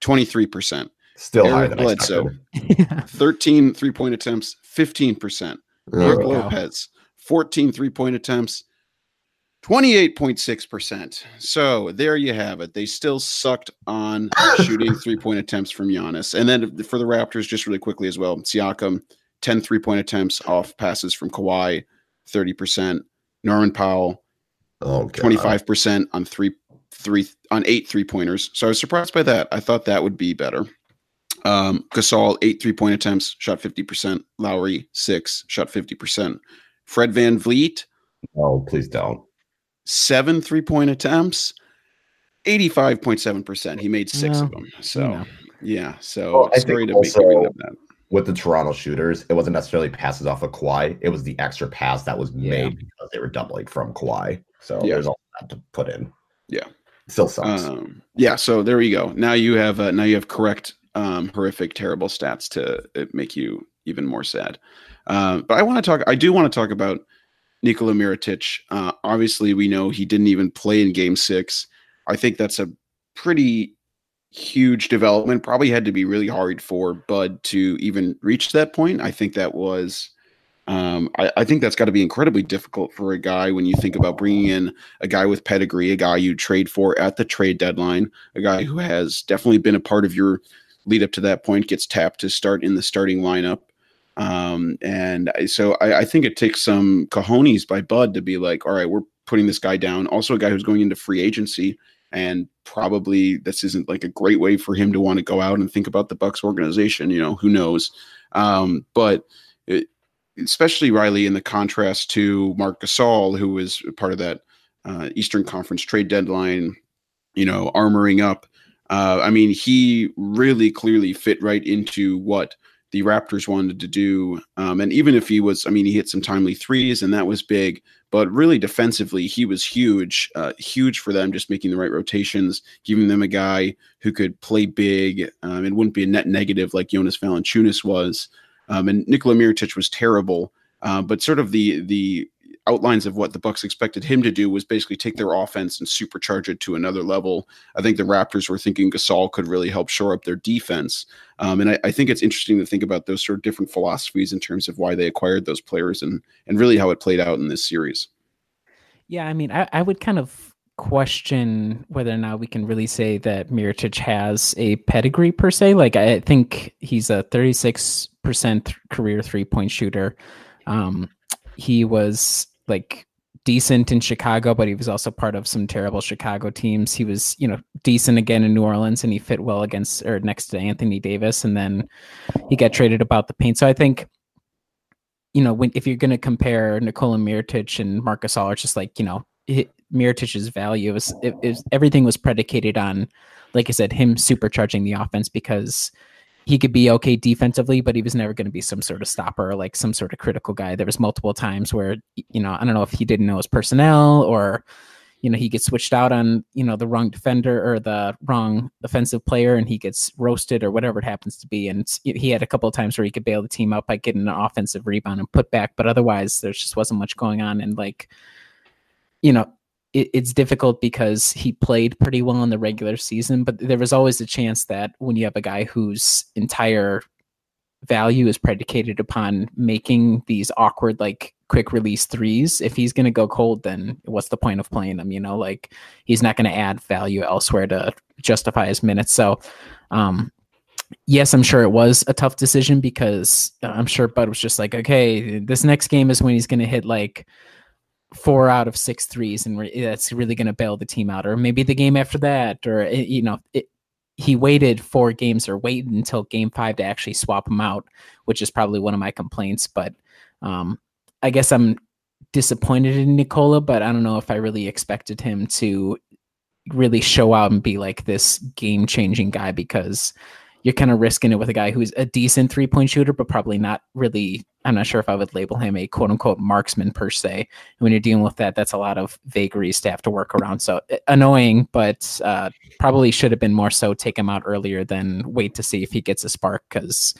23%. Still Eric higher than Bledsoe, 13 three point attempts, 15%. Brook oh, Lopez, 14 three point attempts, 28.6%. So there you have it. They still sucked on shooting three point attempts from Giannis. And then for the Raptors, just really quickly as well, Siakam, 10 three point attempts off passes from Kawhi, 30%. Norman Powell, oh, 25% on three three on eight three pointers. So I was surprised by that. I thought that would be better. Um, Gasol, eight three point attempts, shot 50%. Lowry, six, shot 50%. Fred VanVleet. Oh, please don't. Seven three point attempts, 85.7%. He made six of them. So, yeah. So, well, sorry to also, that. With the Toronto shooters, it wasn't necessarily passes off of Kawhi. It was the extra pass that was yeah. made because they were doubling from Kawhi. So, yeah. there's all that to put in. Yeah. Still sucks. Um, yeah. So, there you go. Now you have, uh, now you have correct um, horrific, terrible stats to uh, make you even more sad. Uh, but I want to talk. I do want to talk about Nikola Mirotic. Uh, obviously, we know he didn't even play in Game Six. I think that's a pretty huge development. Probably had to be really hard for Bud to even reach that point. I think that was Um, I, I, think that's got to be incredibly difficult for a guy when you think about bringing in a guy with pedigree, a guy you trade for at the trade deadline, a guy who has definitely been a part of your lead up to that point, gets tapped to start in the starting lineup. Um, and so I, I, think it takes some cojones by Bud to be like, all right, we're putting this guy down. Also, a guy who's going into free agency, and probably this isn't like a great way for him to want to go out and think about the Bucks organization. You know, who knows? Um, but it, especially Riley in the contrast to Marc Gasol, who was part of that uh, Eastern Conference trade deadline. You know, armoring up. Uh, I mean, he really clearly fit right into what the Raptors wanted to do. Um, and even if he was, I mean, he hit some timely threes and that was big, but really defensively, he was huge, uh, huge for them, just making the right rotations, giving them a guy who could play big. Um, it wouldn't be a net negative like Jonas Valanciunas was. Um, and Nikola Mirotic was terrible. Uh, but sort of the the outlines of what the Bucks expected him to do was basically take their offense and supercharge it to another level. I think the Raptors were thinking Gasol could really help shore up their defense, um, and I, I, think it's interesting to think about those sort of different philosophies in terms of why they acquired those players and and really how it played out in this series. Yeah, I mean, I, I would kind of question whether or not we can really say that Mirotic has a pedigree per se. Like, I think he's a 36% career three point shooter. Um, he was like decent in Chicago, but he was also part of some terrible Chicago teams. He was, you know, decent again in New Orleans and he fit well against or next to Anthony Davis. And then he got traded about the paint. So I think, you know, when if you're going to compare Nikola Mirotic and Marcus Gasol, it's just like, you know, Mirotic's value is it, it, everything was predicated on, like I said, him supercharging the offense because he could be okay defensively, but he was never going to be some sort of stopper, like some sort of critical guy. There was multiple times where, you know, I don't know if he didn't know his personnel or, you know, he gets switched out on, you know, the wrong defender or the wrong offensive player and he gets roasted or whatever it happens to be. And he had a couple of times where he could bail the team out by getting an offensive rebound and put back, but otherwise there just wasn't much going on. And like, you know, it, it's difficult because he played pretty well in the regular season, but there was always a chance that when you have a guy whose entire value is predicated upon making these awkward like quick release threes if he's going to go cold then what's the point of playing him you know? Like he's not going to add value elsewhere to justify his minutes. So um yes i'm sure it was a tough decision because i'm sure bud was just like okay this next game is when he's going to hit like four out of six threes, and re- that's really going to bail the team out. Or maybe the game after that, or eh, you know, it, he waited four games or waited until game five to actually swap him out, which is probably one of my complaints. But um, I guess I'm disappointed in Nikola, but I don't know if I really expected him to really show out and be like this game changing guy because you're kind of risking it with a guy who's a decent three point shooter, but probably not really. I'm not sure if I would label him a quote unquote marksman per se. And when you're dealing with that, that's a lot of vagaries to have to work around. So eh, annoying, but uh, probably should have been more so take him out earlier than wait to see if he gets a spark because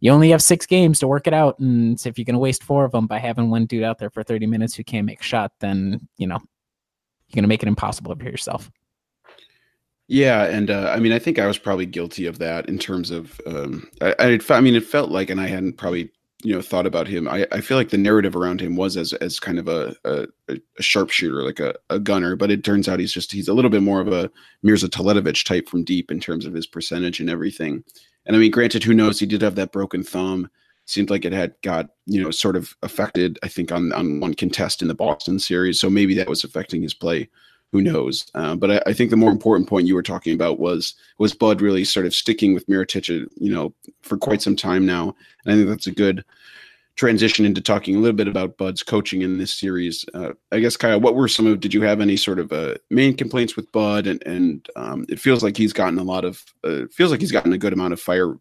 you only have six games to work it out. And if you're going to waste four of them by having one dude out there for 30 minutes who can't make a shot, then, you know, you're going to make it impossible for yourself. Yeah, and uh, I mean, I think I was probably guilty of that in terms of. Um, I, I, I, mean, it felt like, and I hadn't probably you know thought about him. I, I feel like the narrative around him was as as kind of a a, a sharpshooter, like a, a gunner, but it turns out he's just he's a little bit more of a Mirza Teletovic type from deep in terms of his percentage and everything. And I mean, granted, who knows? He did have that broken thumb. Seemed like it had got you know sort of affected. I think on on one contest in the Boston series, so maybe that was affecting his play who knows? Uh, but I, I, think the more important point you were talking about was was Bud really sort of sticking with Mirotic, you know, for quite some time now. And I think that's a good transition into talking a little bit about Bud's coaching in this series. Uh, I guess Kyle, what were some of? Did you have any sort of uh, main complaints with Bud? And and um, it feels like he's gotten a lot of uh, feels like he's gotten a good amount of fire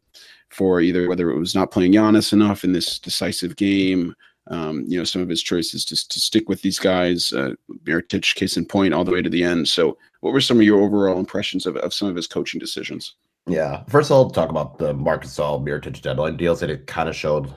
for either whether it was not playing Giannis enough in this decisive game um, you know, some of his choices to, to stick with these guys, uh, Mirotic, case in point, all the way to the end. So, what were some of your overall impressions of, of some of his coaching decisions? Yeah, first of all, talk about the Marc Gasol Mirotic deadline deals, and it kind of showed,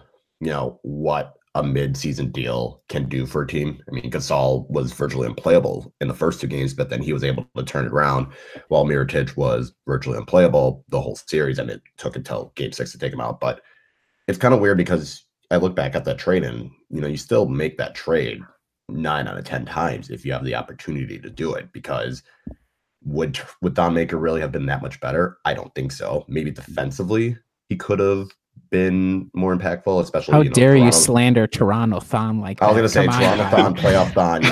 you know, what a mid-season deal can do for a team. I mean, Gasol was virtually unplayable in the first two games, but then he was able to turn it around, while Mirotic was virtually unplayable the whole series, and it took until Game Six to take him out. But it's kind of weird because I look back at that trade and you know, you still make that trade nine out of ten times if you have the opportunity to do it because would would Thon Maker really have been that much better? I don't think so. Maybe defensively he could have been more impactful, especially. How you know, dare Toronto. you slander Toronto Thon like that? I was gonna say Come on, Toronto. Thon, playoff Thon.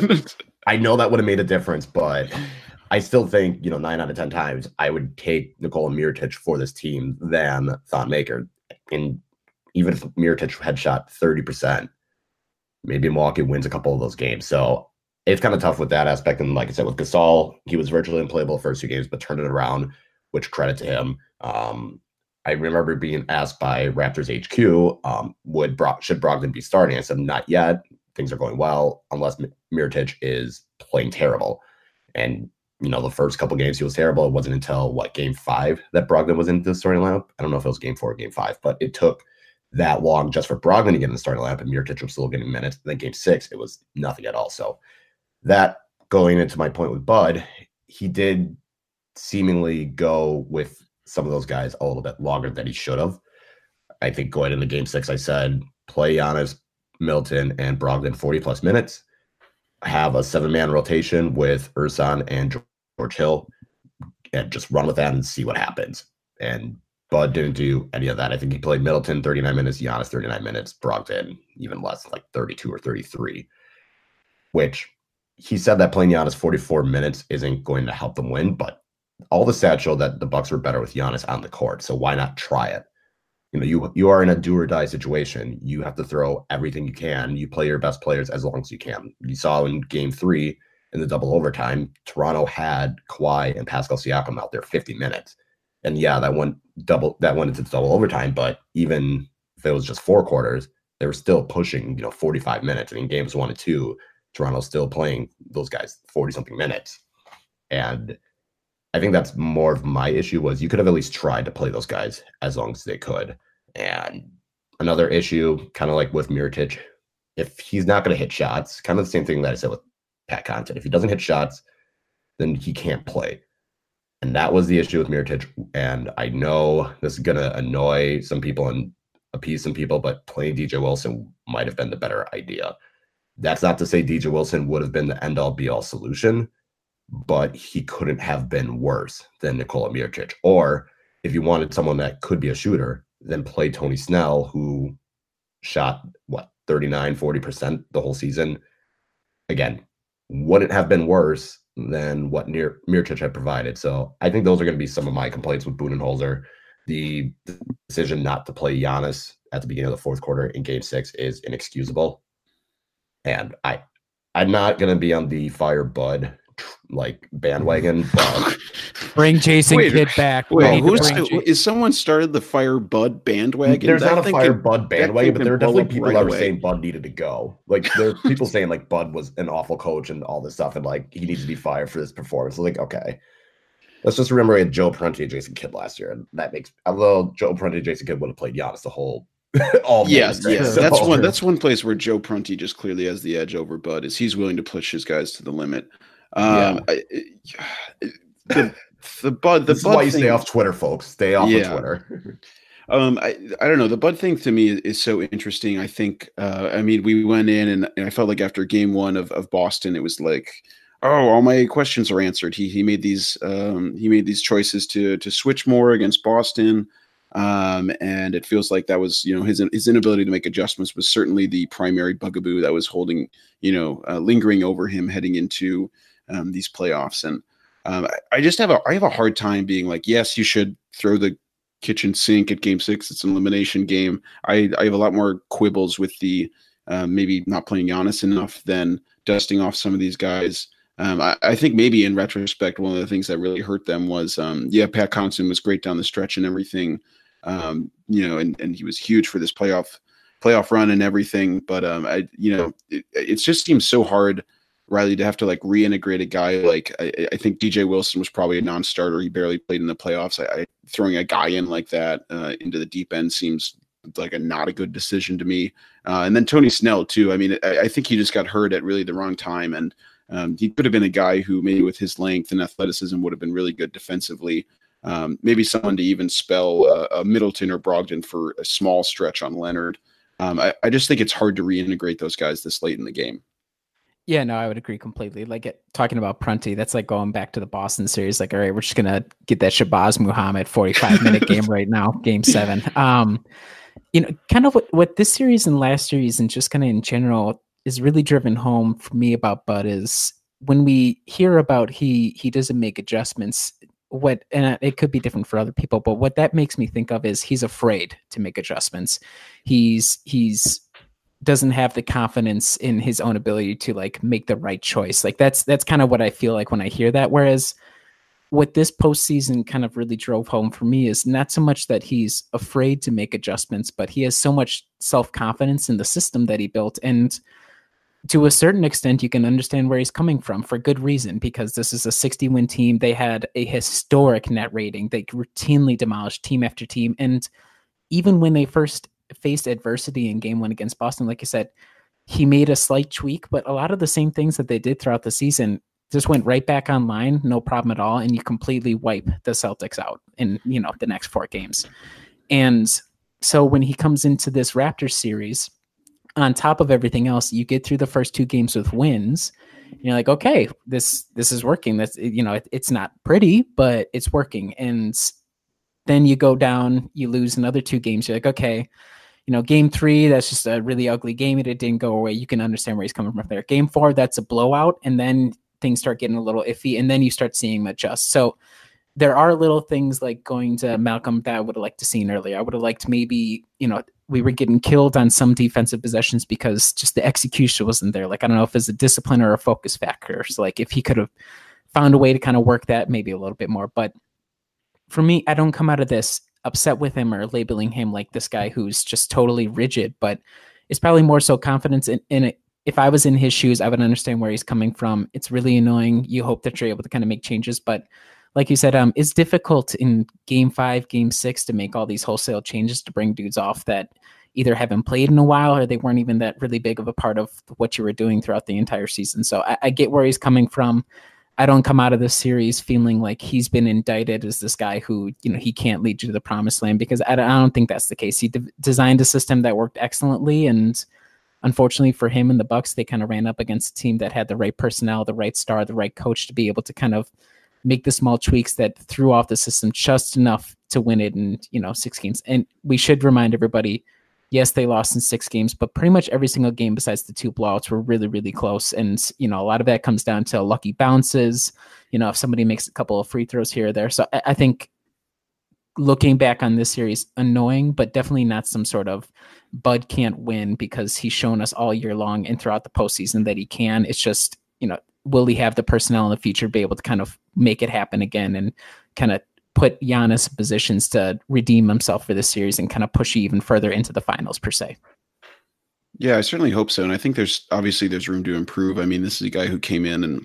You know, I know that would have made a difference, but I still think, you know, nine out of 10 times I would take Nikola Mirotic for this team than Thon Maker. And even if Mirotic had shot 30%, maybe Milwaukee wins a couple of those games. So it's kind of tough with that aspect. And like I said, with Gasol, he was virtually unplayable the first two games, but turned it around, which credit to him. Um, I remember being asked by Raptors HQ, um, would Bro- should Brogdon be starting? I said, not yet. Things are going well, unless Mi- Mirotic is playing terrible. And you know, the first couple games he was terrible. It wasn't until what game five that Brogdon was in the starting lineup. I don't know if it was game four or game five, but it took that long just for Brogdon to get in the starting lineup, and Mirotic was still getting minutes. And then game six, it was nothing at all. So that going into my point with Bud, he did seemingly go with some of those guys a little bit longer than he should have. I think going into game six, I said play Giannis, Middleton, and Brogdon 40 plus minutes. Have a seven man rotation with Ersan and George Hill and just run with that and see what happens. And Bud didn't do any of that. I think he played Middleton 39 minutes, Giannis 39 minutes, Brogdon even less, like 32 or 33, which he said that playing Giannis 44 minutes isn't going to help them win, but all the stats show that the Bucks were better with Giannis on the court. So why not try it? You know, you you are in a do or die situation. You have to throw everything you can. You play your best players as long as you can. You saw in game three in the double overtime, Toronto had Kawhi and Pascal Siakam out there 50 minutes. And yeah, that went double that went into double overtime, but even if it was just four quarters, they were still pushing, you know, 45 minutes. I mean, games one and two, Toronto's still playing those guys 40 something minutes. And I think that's more of my issue was you could have at least tried to play those guys as long as they could. And another issue, kind of like with Mirotic, if he's not going to hit shots, kind of the same thing that I said with Pat Connaughton. If he doesn't hit shots, then he can't play. And that was the issue with Mirotic. And I know this is going to annoy some people and appease some people, but playing DJ Wilson might have been the better idea. That's not to say DJ Wilson would have been the end all be all solution, but he couldn't have been worse than Nikola Mirotic. Or if you wanted someone that could be a shooter, then play Tony Snell, who shot what 39, 40% the whole season. Again, wouldn't have been worse than what Mir- had provided. So I think those are going to be some of my complaints with Budenholzer. The decision not to play Giannis at the beginning of the fourth quarter in game six is inexcusable. And I I'm not gonna be on the fire bud like bandwagon, but Bring Jason Wait, Kidd back. We Wait, who's bring Ja- is someone started the Fire Bud bandwagon? there's That not a thing fire could- Bud bandwagon, but there are definitely people right that are saying Bud needed to go. Like there are people saying like Bud was an awful coach and all this stuff, and like he needs to be fired for this performance. Like, okay. Let's just remember we had Joe Prunty and Jason Kidd last year, and that makes although Joe Prunty and Jason Kidd would have played Giannis the whole all Yes, games, right? yes, So- that's one. That's one place where Joe Prunty just clearly has the edge over Bud. Is he's willing to push his guys to the limit. Um, I, the the Bud the this is Bud why you thing, stay off Twitter, folks. Stay off Yeah. of Twitter. Um, I, I don't know. The Bud thing to me is, is so interesting. I think, uh, I mean, we went in and, and I felt like after game one of, of Boston, it was like, oh, all my questions are answered. He he made these um, he made these choices to to switch more against Boston, um, and it feels like that was you know his his inability to make adjustments was certainly the primary bugaboo that was holding you know uh, lingering over him heading into um, these playoffs. And um, I, just have a I have a hard time being like, yes, you should throw the kitchen sink at game six. It's an elimination game. I, I have a lot more quibbles with the uh, maybe not playing Giannis enough than dusting off some of these guys. Um, I, I think maybe in retrospect, one of the things that really hurt them was, um, yeah, Pat Connaughton was great down the stretch and everything, um, you know, and, and he was huge for this playoff playoff run and everything. But um, I, you know, it, it just seems so hard, Riley, to have to like reintegrate a guy like I, I think DJ Wilson was probably a non-starter. He barely played in the playoffs. I, I throwing a guy in like that uh, into the deep end seems like a not a good decision to me. Uh, and then Tony Snell too. I mean, I, I think he just got hurt at really the wrong time, and um, he could have been a guy who maybe with his length and athleticism would have been really good defensively. Um, maybe someone to even spell uh, a Middleton or Brogdon for a small stretch on Leonard. Um, I, I just think it's hard to reintegrate those guys this late in the game. Yeah, no, I would agree completely. Like it, talking about Prunty, that's like going back to the Boston series. Like, all right, we're just gonna get that Shabazz Muhammad 45 minute game right now, game seven. Um, you know, kind of what, what this series and last series and just kind of in general is really driven home for me about Bud is when we hear about he he doesn't make adjustments what and it could be different for other people but what that makes me think of is he's afraid to make adjustments he's he's doesn't have the confidence in his own ability to like make the right choice like that's that's kind of what i feel like when i hear that whereas what this postseason kind of really drove home for me is not so much that he's afraid to make adjustments but he has so much self-confidence in the system that he built and to a certain extent, you can understand where he's coming from for good reason because this is a 60 win team. They had a historic net rating. They routinely demolished team after team. And even when they first faced adversity in game one against Boston, like I said, he made a slight tweak, but a lot of the same things that they did throughout the season just went right back online, no problem at all. And you completely wipe the Celtics out in, you know, the next four games. And so when he comes into this Raptors series, on top of everything else, you get through the first two games with wins. You're like, okay, this this is working. That's you know, it, it's not pretty, but it's working. And then you go down, you lose another two games. You're like, okay, you know, game three, that's just a really ugly game. It didn't go away. You can understand where he's coming from there. Game four, that's a blowout, and then things start getting a little iffy, and then you start seeing him adjust. So there are little things like going to Malcolm that I would have liked to seen earlier. I would have liked maybe, you know, we were getting killed on some defensive possessions because just the execution wasn't there. Like I don't know if it's a discipline or a focus factor. So like if he could have found a way to kind of work that maybe a little bit more. But for me, I don't come out of this upset with him or labeling him like this guy who's just totally rigid, but it's probably more so confidence in, in it. If I was in his shoes, I would understand where he's coming from. It's really annoying. You hope that you're able to kind of make changes, but like you said, um, it's difficult in game five, game six to make all these wholesale changes to bring dudes off that either haven't played in a while or they weren't even that really big of a part of what you were doing throughout the entire season. So I, I get where he's coming from. I don't come out of this series feeling like he's been indicted as this guy who, you know, he can't lead you to the promised land because I, don't think that's the case. He de- designed a system that worked excellently, and unfortunately for him and the Bucks, they kind of ran up against a team that had the right personnel, the right star, the right coach to be able to kind of make the small tweaks that threw off the system just enough to win it in you know six games. And we should remind everybody, yes, they lost in six games, but pretty much every single game besides the two blowouts were really really close. And you know a lot of that comes down to lucky bounces. You know if somebody makes a couple of free throws here or there. So I, I think looking back on this series, annoying, but definitely not some sort of Bud can't win because he's shown us all year long and throughout the postseason that he can. It's just you know will he have the personnel in the future to be able to kind of make it happen again and kind of put Giannis in positions to redeem himself for this series and kind of push you even further into the finals per se. Yeah, I certainly hope so. And I think there's obviously there's room to improve. I mean, this is a guy who came in and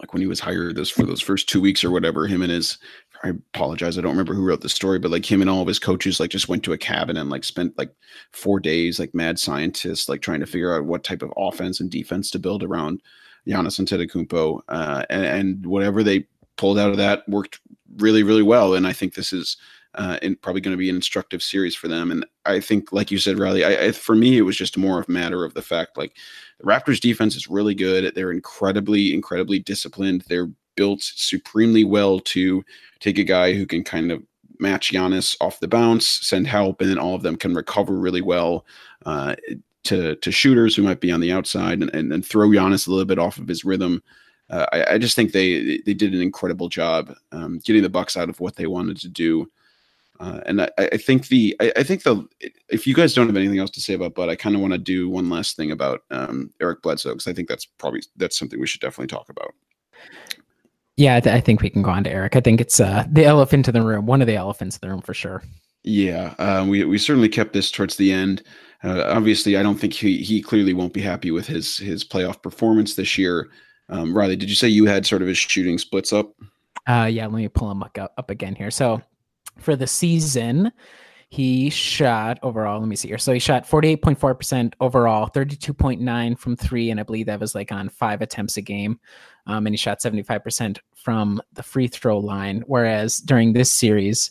like when he was hired this for those first two weeks or whatever, him and his I apologize, I don't remember who wrote the story, but like him and all of his coaches like just went to a cabin and like spent like four days like mad scientists like trying to figure out what type of offense and defense to build around Giannis Antetokounmpo, uh, and, and whatever they pulled out of that worked really, really well. And I think this is uh, probably going to be an instructive series for them. And I think, like you said, Riley, I, I, for me, it was just more of a matter of the fact like the Raptors defense is really good. They're incredibly, incredibly disciplined. They're built supremely well to take a guy who can kind of match Giannis off the bounce, send help, and then all of them can recover really well. Uh, to to shooters who might be on the outside and, and, and throw Giannis a little bit off of his rhythm. Uh, I, I, just think they they did an incredible job um, getting the Bucks out of what they wanted to do. Uh, and I, I, think the I, I, think the if you guys don't have anything else to say about Bud, I kind of want to do one last thing about um, Eric Bledsoe because I think that's probably that's something we should definitely talk about. Yeah, I, th- I think we can go on to Eric. I think it's uh, the elephant in the room, one of the elephants in the room for sure. Yeah, uh, we we certainly kept this towards the end. Uh, obviously, I don't think he he clearly won't be happy with his his playoff performance this year. Um, Riley, did you say you had sort of his shooting splits up? Uh, yeah, let me pull him up, up again here. So for the season, he shot overall. Let me see here. So he shot 48.4% overall, 32.9 from three, and I believe that was like on five attempts a game. Um, and he shot 75% from the free throw line. Whereas during this series,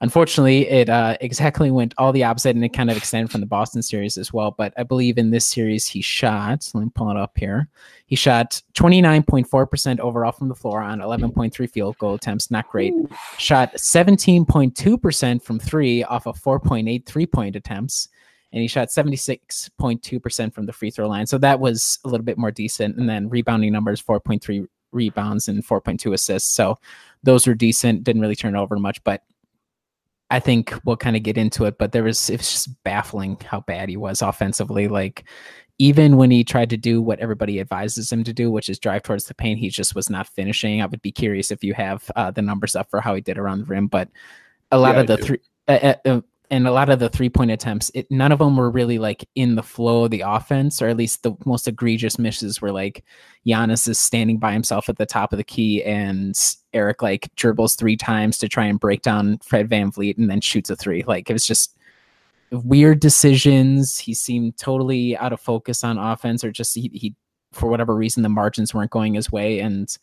Unfortunately, it uh, exactly went all the opposite, and it kind of extended from the Boston series as well. But I believe in this series, he shot. Let me pull it up here. He shot 29.4% overall from the floor on 11.3 field goal attempts. Not great. Shot 17.2% from three off of 4.8 three point attempts. And he shot 76.2% from the free throw line. So that was a little bit more decent. And then rebounding numbers 4.3 rebounds and 4.2 assists. So those were decent. Didn't really turn over much, but I think we'll kind of get into it, but there was it's just baffling how bad he was offensively. Like even when he tried to do what everybody advises him to do, which is drive towards the paint, he just was not finishing. I would be curious if you have uh, the numbers up for how he did around the rim, but a lot yeah, of the three, uh, uh, uh and a lot of the three point attempts, it, none of them were really like in the flow of the offense, or at least the most egregious misses were like Giannis is standing by himself at the top of the key and Eric like dribbles three times to try and break down Fred Van VanVleet and then shoots a three. Like it was just weird decisions. He seemed totally out of focus on offense, or just he, he for whatever reason the margins weren't going his way. And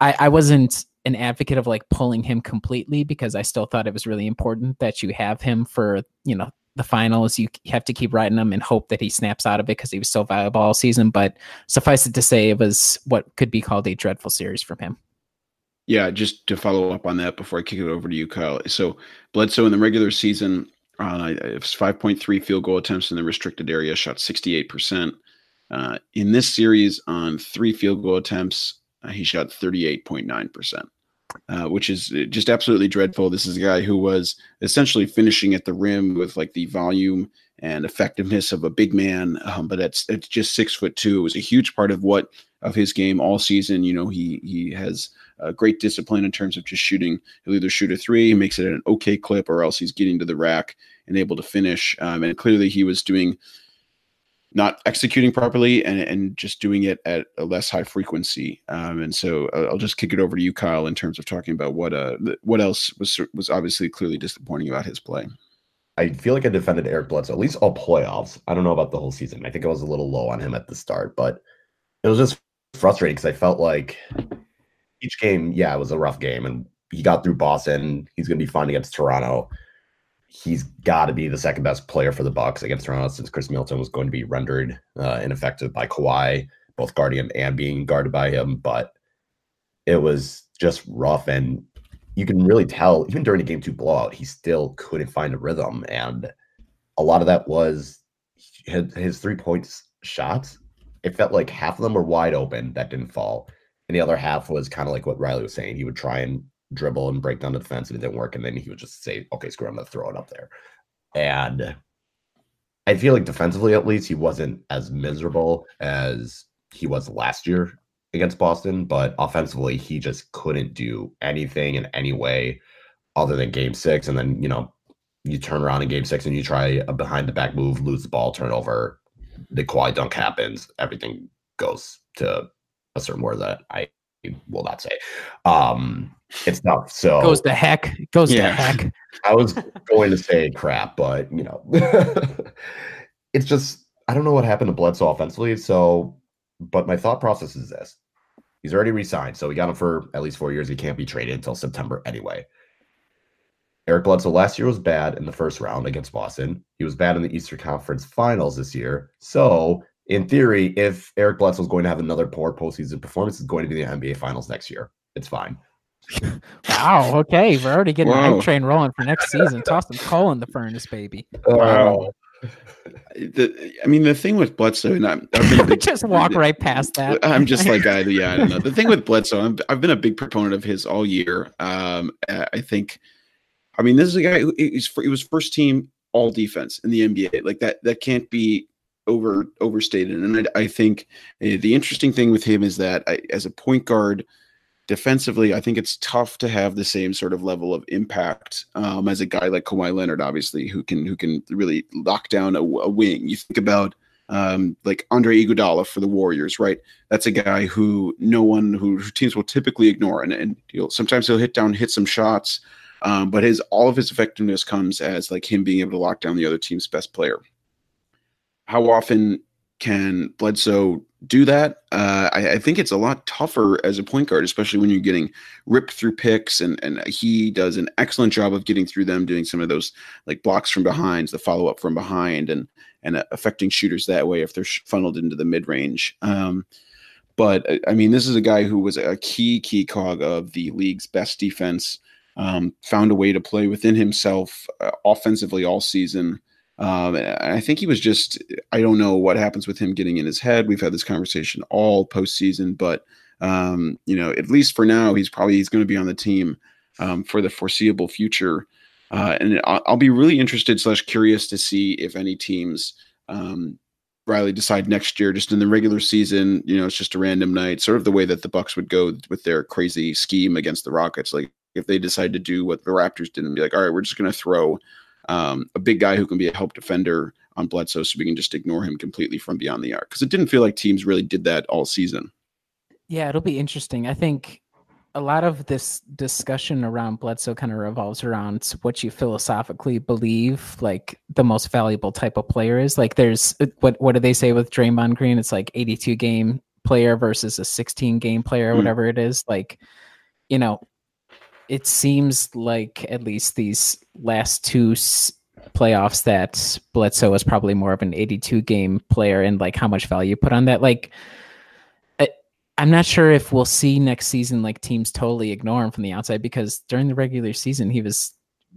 I, I wasn't an advocate of like pulling him completely because I still thought it was really important that you have him for, you know, the finals. You have to keep riding him and hope that he snaps out of it because he was so valuable all season. But suffice it to say, it was what could be called a dreadful series from him. Yeah, just to follow up on that before I kick it over to you, Kyle. So Bledsoe in the regular season, uh, it was 5.3 field goal attempts in the restricted area, shot 68%. Uh, in this series, on three field goal attempts, uh, he shot 38.9%, uh, which is uh, just absolutely dreadful. This is a guy who was essentially finishing at the rim with like the volume and effectiveness of a big man, um, but it's it's just six foot two. It was a huge part of what of his game all season. You know, he he has great discipline in terms of just shooting. He'll either shoot a three, makes it an okay clip, or else he's getting to the rack and able to finish. Um, and clearly, he was doing not executing properly and, and just doing it at a less high frequency. Um, and so uh, I'll just kick it over to you, Kyle, in terms of talking about what uh what else was was obviously clearly disappointing about his play. I feel like I defended Eric Bledsoe at least all playoffs. I don't know about the whole season. I think I was a little low on him at the start, but it was just frustrating because I felt like each game, yeah, it was a rough game, and he got through Boston. He's going to be fine against Toronto he's got to be the second best player for the Bucks against Toronto since Khris Middleton was going to be rendered uh, ineffective by Kawhi, both guarding him and being guarded by him. But it was just rough, and you can really tell even during the game two blowout, he still couldn't find a rhythm, and a lot of that was his, his three points shots. It felt like half of them were wide open that didn't fall, and the other half was kind of like what Riley was saying. He would try and dribble and break down the defense and it didn't work. And then he would just say, okay, screw it, I'm going to throw it up there. And I feel like defensively, at least, he wasn't as miserable as he was last year against Boston. But offensively, he just couldn't do anything in any way other than game six. And then, you know, you turn around in game six and you try a behind the back move, lose the ball, turnover. The Kawhi dunk happens. Everything goes to a certain word that I will not say. Um, it's not so goes the heck goes yeah. the heck. I was going to say crap, but you know, it's just I don't know what happened to Bledsoe offensively. So, but my thought process is this: he's already resigned, so we got him for at least four years. He can't be traded until September anyway. Eric Bledsoe last year was bad in the first round against Boston. He was bad in the Eastern Conference Finals this year. So in theory, if Eric Bledsoe is going to have another poor postseason performance, it's going to be the NBA Finals next year. It's fine. wow. Okay, we're already getting wow. the hype train rolling for next season. Toss some coal in the furnace, baby. Wow. The, I mean, the thing with Bledsoe, and I'm, big, just walk right past that. I'm just like, I, yeah, I don't know. The thing with Bledsoe, i have been a big proponent of his all year. Um, I think, I mean, this is a guy who he's, he was first team all defense in the NBA. Like that, that can't be over overstated. And I, I think uh, the interesting thing with him is that I, as a point guard, defensively, I think it's tough to have the same sort of level of impact um, as a guy like Kawhi Leonard, obviously, who can who can really lock down a, a wing. You think about um, like Andre Iguodala for the Warriors, right? That's a guy who no one who, who teams will typically ignore, and and he'll sometimes he'll hit down, hit some shots, um, but his all of his effectiveness comes as like him being able to lock down the other team's best player how often can Bledsoe do that. Uh, I, I, think it's a lot tougher as a point guard, especially when you're getting ripped through picks. And and he does an excellent job of getting through them, doing some of those like blocks from behind, the follow up from behind, and and affecting shooters that way if they're funneled into the mid range. Um, but uh, I mean, this is a guy who was a key key cog of the league's best defense. Um, found a way to play within himself uh, offensively all season. Um, I think he was just, I don't know what happens with him getting in his head. We've had this conversation all postseason, but, um, you know, at least for now, he's probably, he's going to be on the team um, for the foreseeable future. Uh, and I'll, I'll, be really interested slash curious to see if any teams, um, Riley decide next year, just in the regular season, you know, it's just a random night, sort of the way that the Bucks would go with their crazy scheme against the Rockets. Like if they decide to do what the Raptors did and be like, all right, we're just going to throw um, a big guy who can be a help defender on Bledsoe, so we can just ignore him completely from beyond the arc. Because it didn't feel like teams really did that all season. Yeah, it'll be interesting. I think a lot of this discussion around Bledsoe kind of revolves around what you philosophically believe like the most valuable type of player is. Like there's what what do they say with Draymond Green? It's like 82 game player versus a 16 game player, or mm. whatever it is. Like, you know, it seems like at least these last two s- playoffs that Bledsoe was probably more of an 82 game player and like how much value put on that. Like, I, I'm not sure if we'll see next season like teams totally ignore him from the outside because during the regular season he was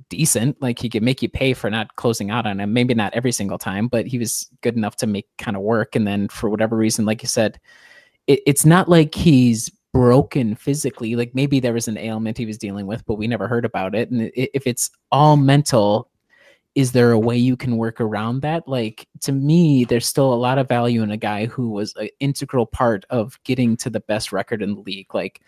decent. Like he could make you pay for not closing out on him. Maybe not every single time, but he was good enough to make kind of work. And then for whatever reason, like you said, it, it's not like he's broken physically like maybe there was an ailment he was dealing with but we never heard about it. And if it's all mental is there a way you can work around that? Like to me there's still a lot of value in a guy who was an integral part of getting to the best record in the league. Like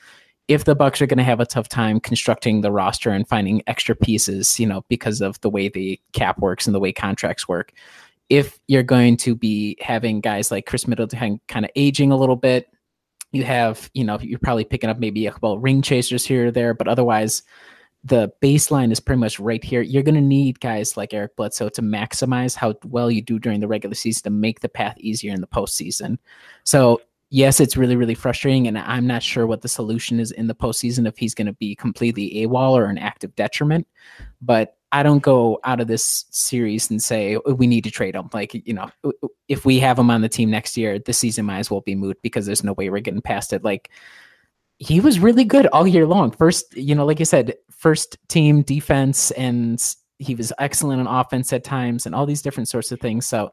if the bucks are going to have a tough time constructing the roster and finding extra pieces you know because of the way the cap works and the way contracts work if you're going to be having guys like khris middleton kind of aging a little bit you have, you know, you're probably picking up maybe a couple ring chasers here or there, but otherwise, the baseline is pretty much right here. You're going to need guys like Eric Bledsoe to maximize how well you do during the regular season to make the path easier in the postseason. So, yes, it's really, really frustrating. And I'm not sure what the solution is in the postseason if he's going to be completely AWOL or an active detriment. But I don't go out of this series and say we need to trade him. Like, you know, if we have him on the team next year, the season might as well be moot because there's no way we're getting past it. Like, he was really good all year long. First, you know, like you said, first team defense, and he was excellent on offense at times, and all these different sorts of things. So,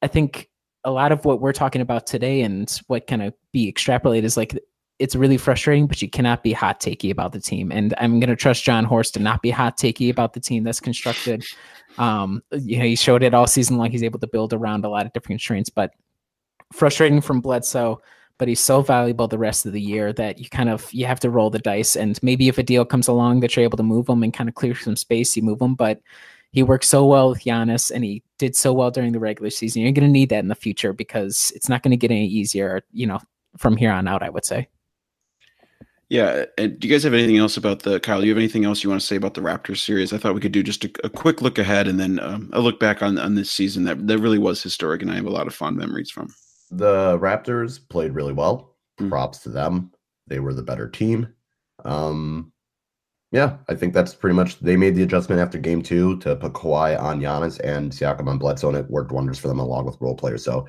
I think a lot of what we're talking about today and what kind of be extrapolated is like it's really frustrating, but you cannot be hot takey about the team. And I'm going to trust Jon Horst to not be hot takey about the team that's constructed. Um, you know, he showed it all season long. He's able to build around a lot of different constraints, but frustrating from Bledsoe. But he's so valuable the rest of the year that you kind of you have to roll the dice. And maybe if a deal comes along that you're able to move him and kind of clear some space, you move him. But he worked so well with Giannis and he did so well during the regular season. You're going to need that in the future because it's not going to get any easier, you know, from here on out, I would say. Yeah. And do you guys have anything else about the Kyle? Do you have anything else you want to say about the Raptors series? I thought we could do just a, a quick look ahead and then um, a look back on, on this season that, that really was historic and I have a lot of fond memories from. The Raptors played really well. Mm-hmm. Props to them. They were the better team. Um, yeah, I think that's pretty much. They made the adjustment after game two to put Kawhi on Giannis and Siakam on Bledsoe, and it worked wonders for them along with role players. So,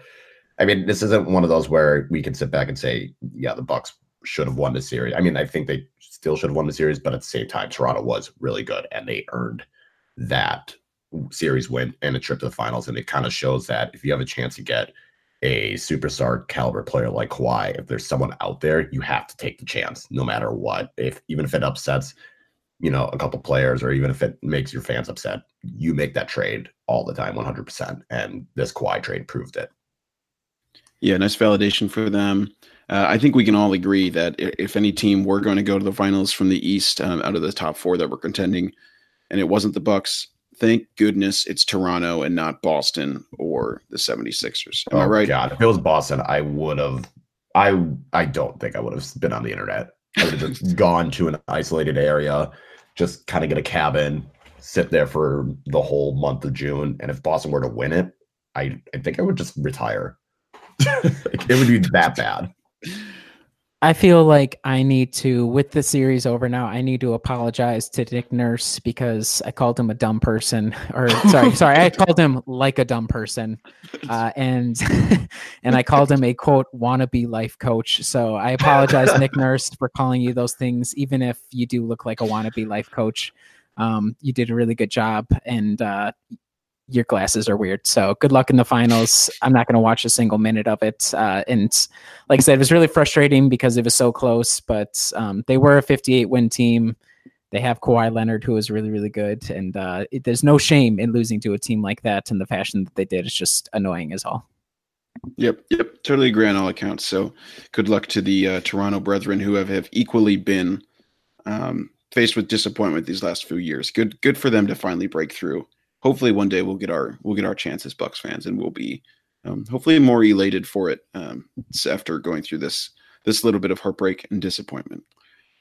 I mean, this isn't one of those where we can sit back and say, yeah, the Bucks should have won the series. I mean, I think they still should have won the series, but at the same time, Toronto was really good and they earned that series win and a trip to the finals. And it kind of shows that if you have a chance to get a superstar caliber player like Kawhi, if there's someone out there, you have to take the chance no matter what. If even if it upsets, you know, a couple players or even if it makes your fans upset, you make that trade all the time, 100%. And this Kawhi trade proved it. Yeah, nice validation for them. Uh, I think we can all agree that if any team were going to go to the finals from the East um, out of the top four that were contending, and it wasn't the Bucks, thank goodness it's Toronto and not Boston or the 76ers. Am oh, I right? God, if it was Boston, I would have. I I don't think I would have been on the internet. I would have just gone to an isolated area, just kind of get a cabin, sit there for the whole month of June, and if Boston were to win it, I I think I would just retire it would be that bad. I feel like I need to, with the series over now, I need to apologize to Nick Nurse because I called him a dumb person. Or sorry, sorry, I called him like a dumb person, uh, and and I called him a quote wannabe life coach. So I apologize, Nick Nurse, for calling you those things, even if you do look like a wannabe life coach. Um, you did a really good job, and uh, your glasses are weird. So good luck in the finals. I'm not going to watch a single minute of it. Uh, and like I said, it was really frustrating because it was so close, but um, they were a 58 win team. They have Kawhi Leonard, who is really, really good. And uh, it, there's no shame in losing to a team like that in the fashion that they did. It's just annoying as all. Yep, yep, totally agree on all accounts. So, good luck to the uh, Toronto brethren who have, have equally been um, faced with disappointment these last few years. Good, good for them to finally break through hopefully one day we'll get our we'll get our chance as Bucks fans, and we'll be um, hopefully more elated for it um, after going through this this little bit of heartbreak and disappointment.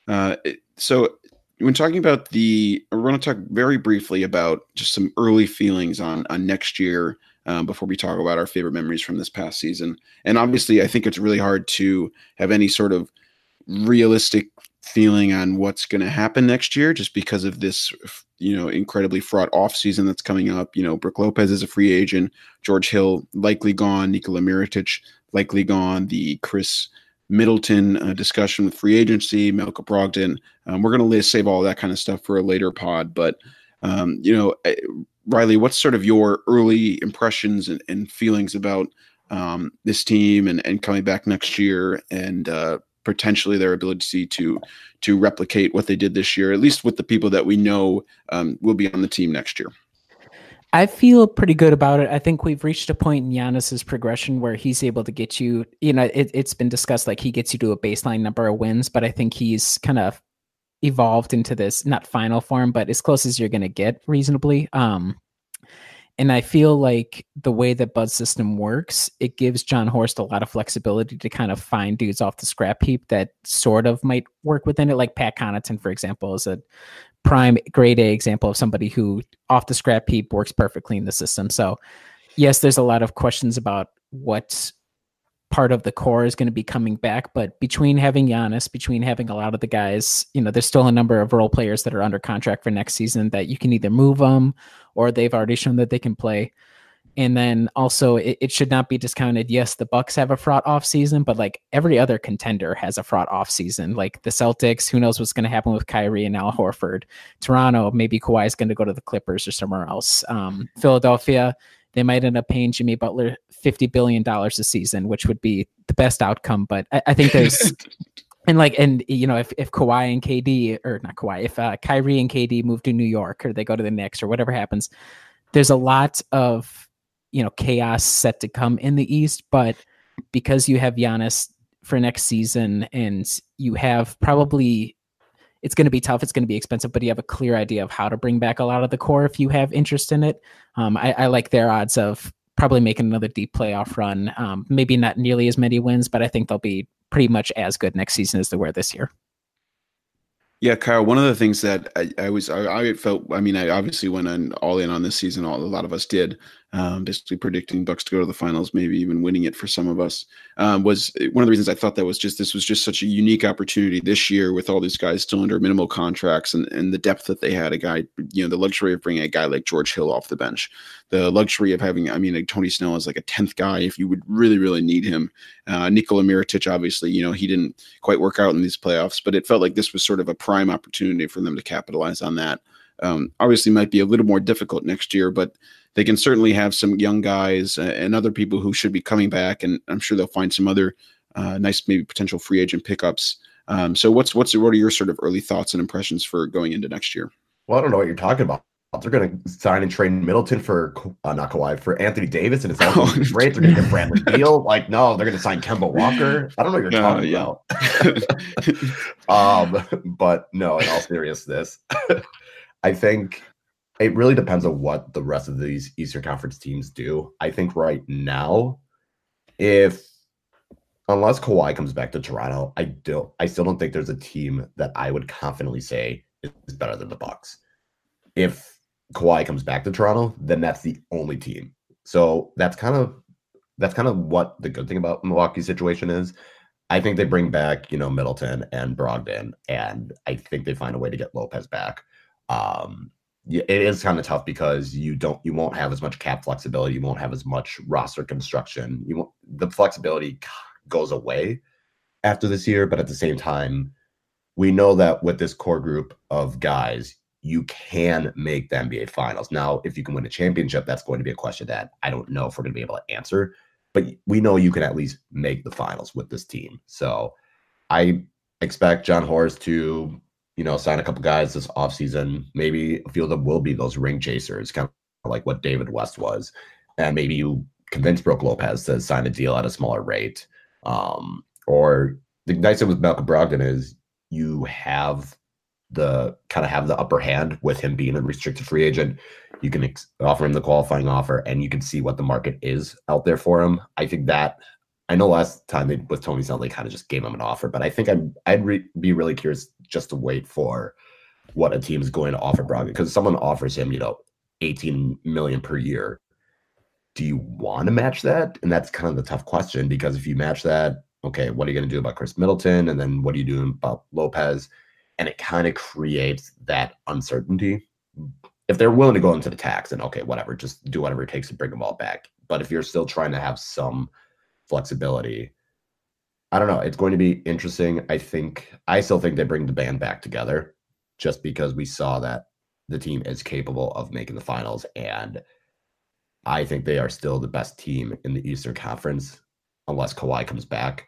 Uh, so when talking about the, we're going to talk very briefly about just some early feelings on on next year um, before we talk about our favorite memories from this past season. And obviously, I think it's really hard to have any sort of realistic feeling on what's going to happen next year just because of this you know incredibly fraught off season that's coming up. You know Brook Lopez is a free agent. George Hill likely gone. Nikola Mirotic likely gone. The Khris Middleton uh, discussion with free agency Malcolm Brogdon. Um, we're going to save all that kind of stuff for a later pod but um, you know eh, Riley what's sort of your early impressions and, and feelings about um, this team and, and coming back next year? And uh, potentially their ability to to replicate what they did this year, at least with the people that we know um, will be on the team next year. I feel pretty good about it. I think we've reached a point in Giannis's progression where he's able to get you. You know, it, has been discussed like he gets you to a baseline number of wins, but I think he's kind of evolved into this not final form, but as close as you're going to get reasonably. Um, and I feel like the way that Bud system works, it gives Jon Horst a lot of flexibility to kind of find dudes off the scrap heap that sort of might work within it. Like Pat Connaughton, for example, is a prime grade A example of somebody who off the scrap heap works perfectly in the system. So yes, there's a lot of questions about what part of the core is going to be coming back. But between having Giannis, between having a lot of the guys, you know, there's still a number of role players that are under contract for next season that you can either move them or they've already shown that they can play. And then also, it, it should not be discounted. Yes, the Bucks have a fraught off season, but like every other contender has a fraught off season. Like the Celtics, who knows what's going to happen with Kyrie and Al Horford. Toronto, maybe Kawhi is going to go to the Clippers or somewhere else. Um, Philadelphia, they might end up paying Jimmy Butler fifty billion dollars a season, which would be the best outcome. But I, I think there's and like and you know if if Kawhi and KD or not Kawhi, if uh, Kyrie and KD move to New York or they go to the Knicks or whatever happens, there's a lot of you know chaos set to come in the East. But because you have Giannis for next season and you have probably it's going to be tough. It's going to be expensive, but you have a clear idea of how to bring back a lot of the core if you have interest in it. Um, I, I, like their odds of probably making another deep playoff run. Um, maybe not nearly as many wins, but I think they'll be pretty much as good next season as they were this year. Yeah, Kyle. One of the things that I, I was, I, I, felt, I mean, I obviously went on all in on this season. All a lot of us did, um, basically predicting Bucks to go to the finals, maybe even winning it for some of us. Um, was one of the reasons I thought that was just this was just such a unique opportunity this year with all these guys still under minimal contracts and and the depth that they had. A guy, you know, the luxury of bringing a guy like George Hill off the bench, the luxury of having, I mean, like Tony Snell is like a tenth guy if you would really, really need him. Uh, Nikola Mirotic, obviously, you know, he didn't quite work out in these playoffs, but it felt like this was sort of a prime opportunity for them to capitalize on that. Um, obviously, might be a little more difficult next year, but they can certainly have some young guys and other people who should be coming back, and I'm sure they'll find some other uh, nice, maybe potential free agent pickups. Um, so, what's what's what are your sort of early thoughts and impressions for going into next year? Well, I don't know what you're talking about. They're going to sign and trade Middleton for uh, not Kawhi for Anthony Davis, and it's all oh, great. They're going to get Bradley Beal. Like, no, they're going to sign Kemba Walker. I don't know what you're talking yeah. about. um, but no, in all seriousness, I think it really depends on what the rest of these Eastern Conference teams do. I think right now, if unless Kawhi comes back to Toronto, I don't. I still don't think there's a team that I would confidently say is better than the Bucks. If Kawhi comes back to Toronto, then that's the only team. So that's kind of that's kind of what the good thing about Milwaukee's situation is. I think they bring back, you know, Middleton and Brogdon, and I think they find a way to get Lopez back. Um, it is kind of tough because you don't you won't have as much cap flexibility you won't have as much roster construction you won't the flexibility goes away after this year but at the same time we know that with this core group of guys you can make the nba finals. Now if you can win a championship that's going to be a question that i don't know if we're going to be able to answer but we know you can at least make the finals with this team. So i expect jon horst to you know, sign a couple guys this offseason. Maybe a few of them will be those ring chasers, kind of like what David West was. And maybe you convince Brook Lopez to sign a deal at a smaller rate. Um, or the nice thing with Malcolm Brogdon is you have the kind of have the upper hand with him being a restricted free agent. You can ex- offer him the qualifying offer and you can see what the market is out there for him. I think that I know last time they, with Tony Snell, they kind of just gave him an offer, but I think I'd, I'd re- be really curious just to wait for what a team is going to offer Brogdon because someone offers him, you know, 18 million per year. Do you want to match that? And that's kind of the tough question because if you match that, okay, what are you going to do about Khris Middleton? And then what are you doing about Lopez? And it kind of creates that uncertainty. If they're willing to go into the tax, and okay, whatever, just do whatever it takes to bring them all back. But if you're still trying to have some – flexibility. I don't know. It's going to be interesting. I think I still think they bring the band back together just because we saw that the team is capable of making the finals. And I think they are still the best team in the Eastern Conference unless Kawhi comes back.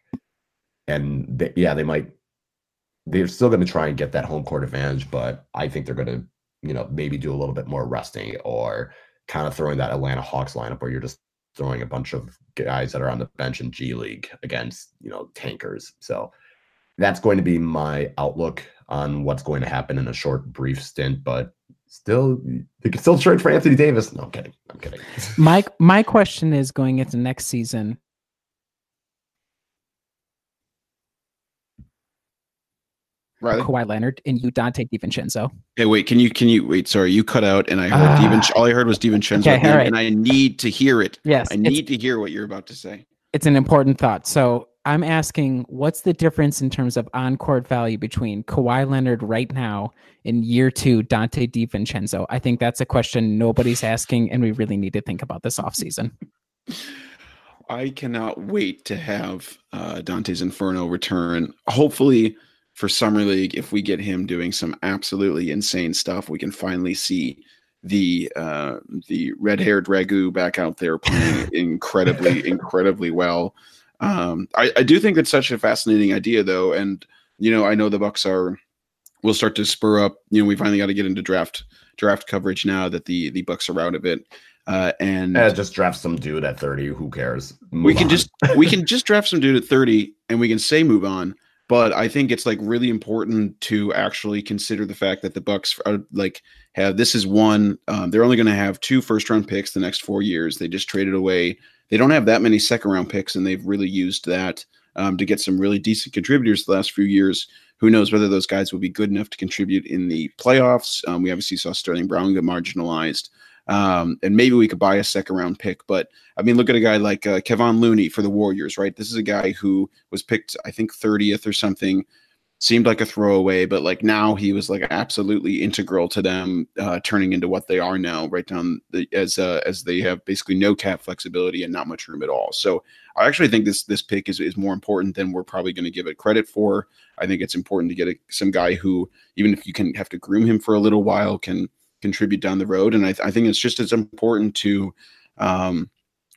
And they, yeah, they might, they're still going to try and get that home court advantage, but I think they're going to, you know, maybe do a little bit more resting or kind of throwing that Atlanta Hawks lineup where you're just throwing a bunch of guys that are on the bench in G League against, you know, tankers. So that's going to be my outlook on what's going to happen in a short, brief stint, but still they still trade for Anthony Davis. No, I'm kidding. I'm kidding. My my question is going into next season, Riley? Kawhi Leonard and you Donte DiVincenzo. Hey, wait, can you can you wait? Sorry, you cut out, and I heard uh, all I heard was DiVincenzo, okay, right. and I need to hear it. Yes, I need to hear what you're about to say. It's an important thought. So I'm asking, what's the difference in terms of on-court value between Kawhi Leonard right now in year two, Donte DiVincenzo? I think that's a question nobody's asking, and we really need to think about this offseason. I cannot wait to have uh, Dante's Inferno return. Hopefully for summer league if we get him doing some absolutely insane stuff we can finally see the uh the red-haired ragu back out there playing incredibly incredibly well um I, I do think it's such a fascinating idea though and you know i know the bucks are will start to spur up you know we finally got to get into draft draft coverage now that the the bucks are out of it uh, and just draft some dude at 30 who cares move we can on. just we can just draft some dude at 30 and we can say move on but I think it's like really important to actually consider the fact that the Bucks are like have this is one um, they're only going to have two first round picks the next four years. They just traded away. They don't have that many second round picks, and they've really used that um, to get some really decent contributors the last few years. Who knows whether those guys will be good enough to contribute in the playoffs? Um, we obviously saw Sterling Brown get marginalized. Um, and maybe we could buy a second round pick. But I mean, look at a guy like uh, Kevon Looney for the Warriors, right? This is a guy who was picked, I think, 30th or something. Seemed like a throwaway, but like now he was like absolutely integral to them uh, turning into what they are now, right down the, as uh, as they have basically no cap flexibility and not much room at all. So I actually think this this pick is is more important than we're probably going to give it credit for. I think it's important to get a, some guy who, even if you can have to groom him for a little while, can contribute down the road. And I, I think it's just as important to um,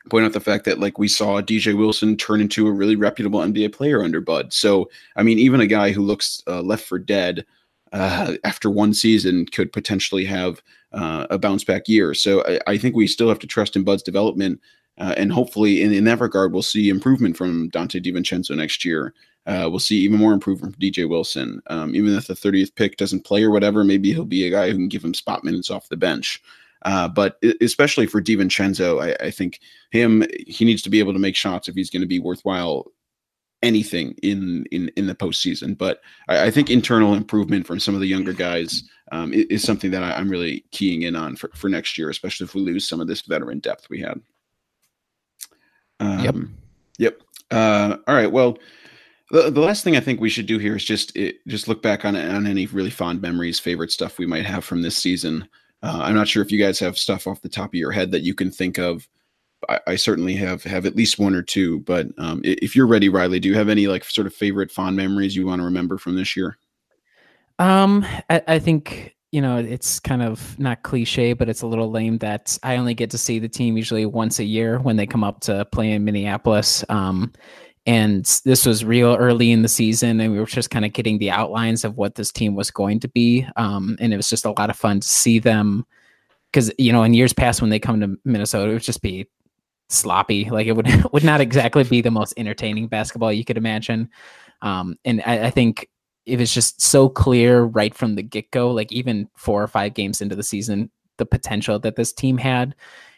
point out the fact that like we saw DJ Wilson turn into a really reputable NBA player under Bud. So I mean, even a guy who looks uh, left for dead uh, after one season could potentially have uh, a bounce back year. So I, I, think we still have to trust in Bud's development. Uh, and hopefully, in, in that regard, we'll see improvement from Donte DiVincenzo next year. Uh, we'll see even more improvement from DJ Wilson. Um, even if the 30th pick doesn't play or whatever, maybe he'll be a guy who can give him spot minutes off the bench. Uh, but especially for DiVincenzo, I, I think him he needs to be able to make shots if he's going to be worthwhile anything in in in the postseason. But I, I, think internal improvement from some of the younger guys um, is, is, something that I, am really keying in on for, for next year, especially if we lose some of this veteran depth we had. Um, yep. Yep. Uh, all right. Well, the, the last thing I think we should do here is just it, just look back on on any really fond memories, favorite stuff we might have from this season. Uh, I'm not sure if you guys have stuff off the top of your head that you can think of. I, I certainly have have at least one or two. But um, if you're ready, Riley, do you have any like sort of favorite fond memories you want to remember from this year? Um, I, I think you know it's kind of not cliche, but it's a little lame that I only get to see the team usually once a year when they come up to play in Minneapolis. Um, and this was real early in the season and we were just kind of getting the outlines of what this team was going to be um, and it was just a lot of fun to see them because you know in years past when they come to minnesota it would just be sloppy. Like it would would not exactly be the most entertaining basketball you could imagine. Um, and I, I think it was just so clear right from the get-go like even four or five games into the season the potential that this team had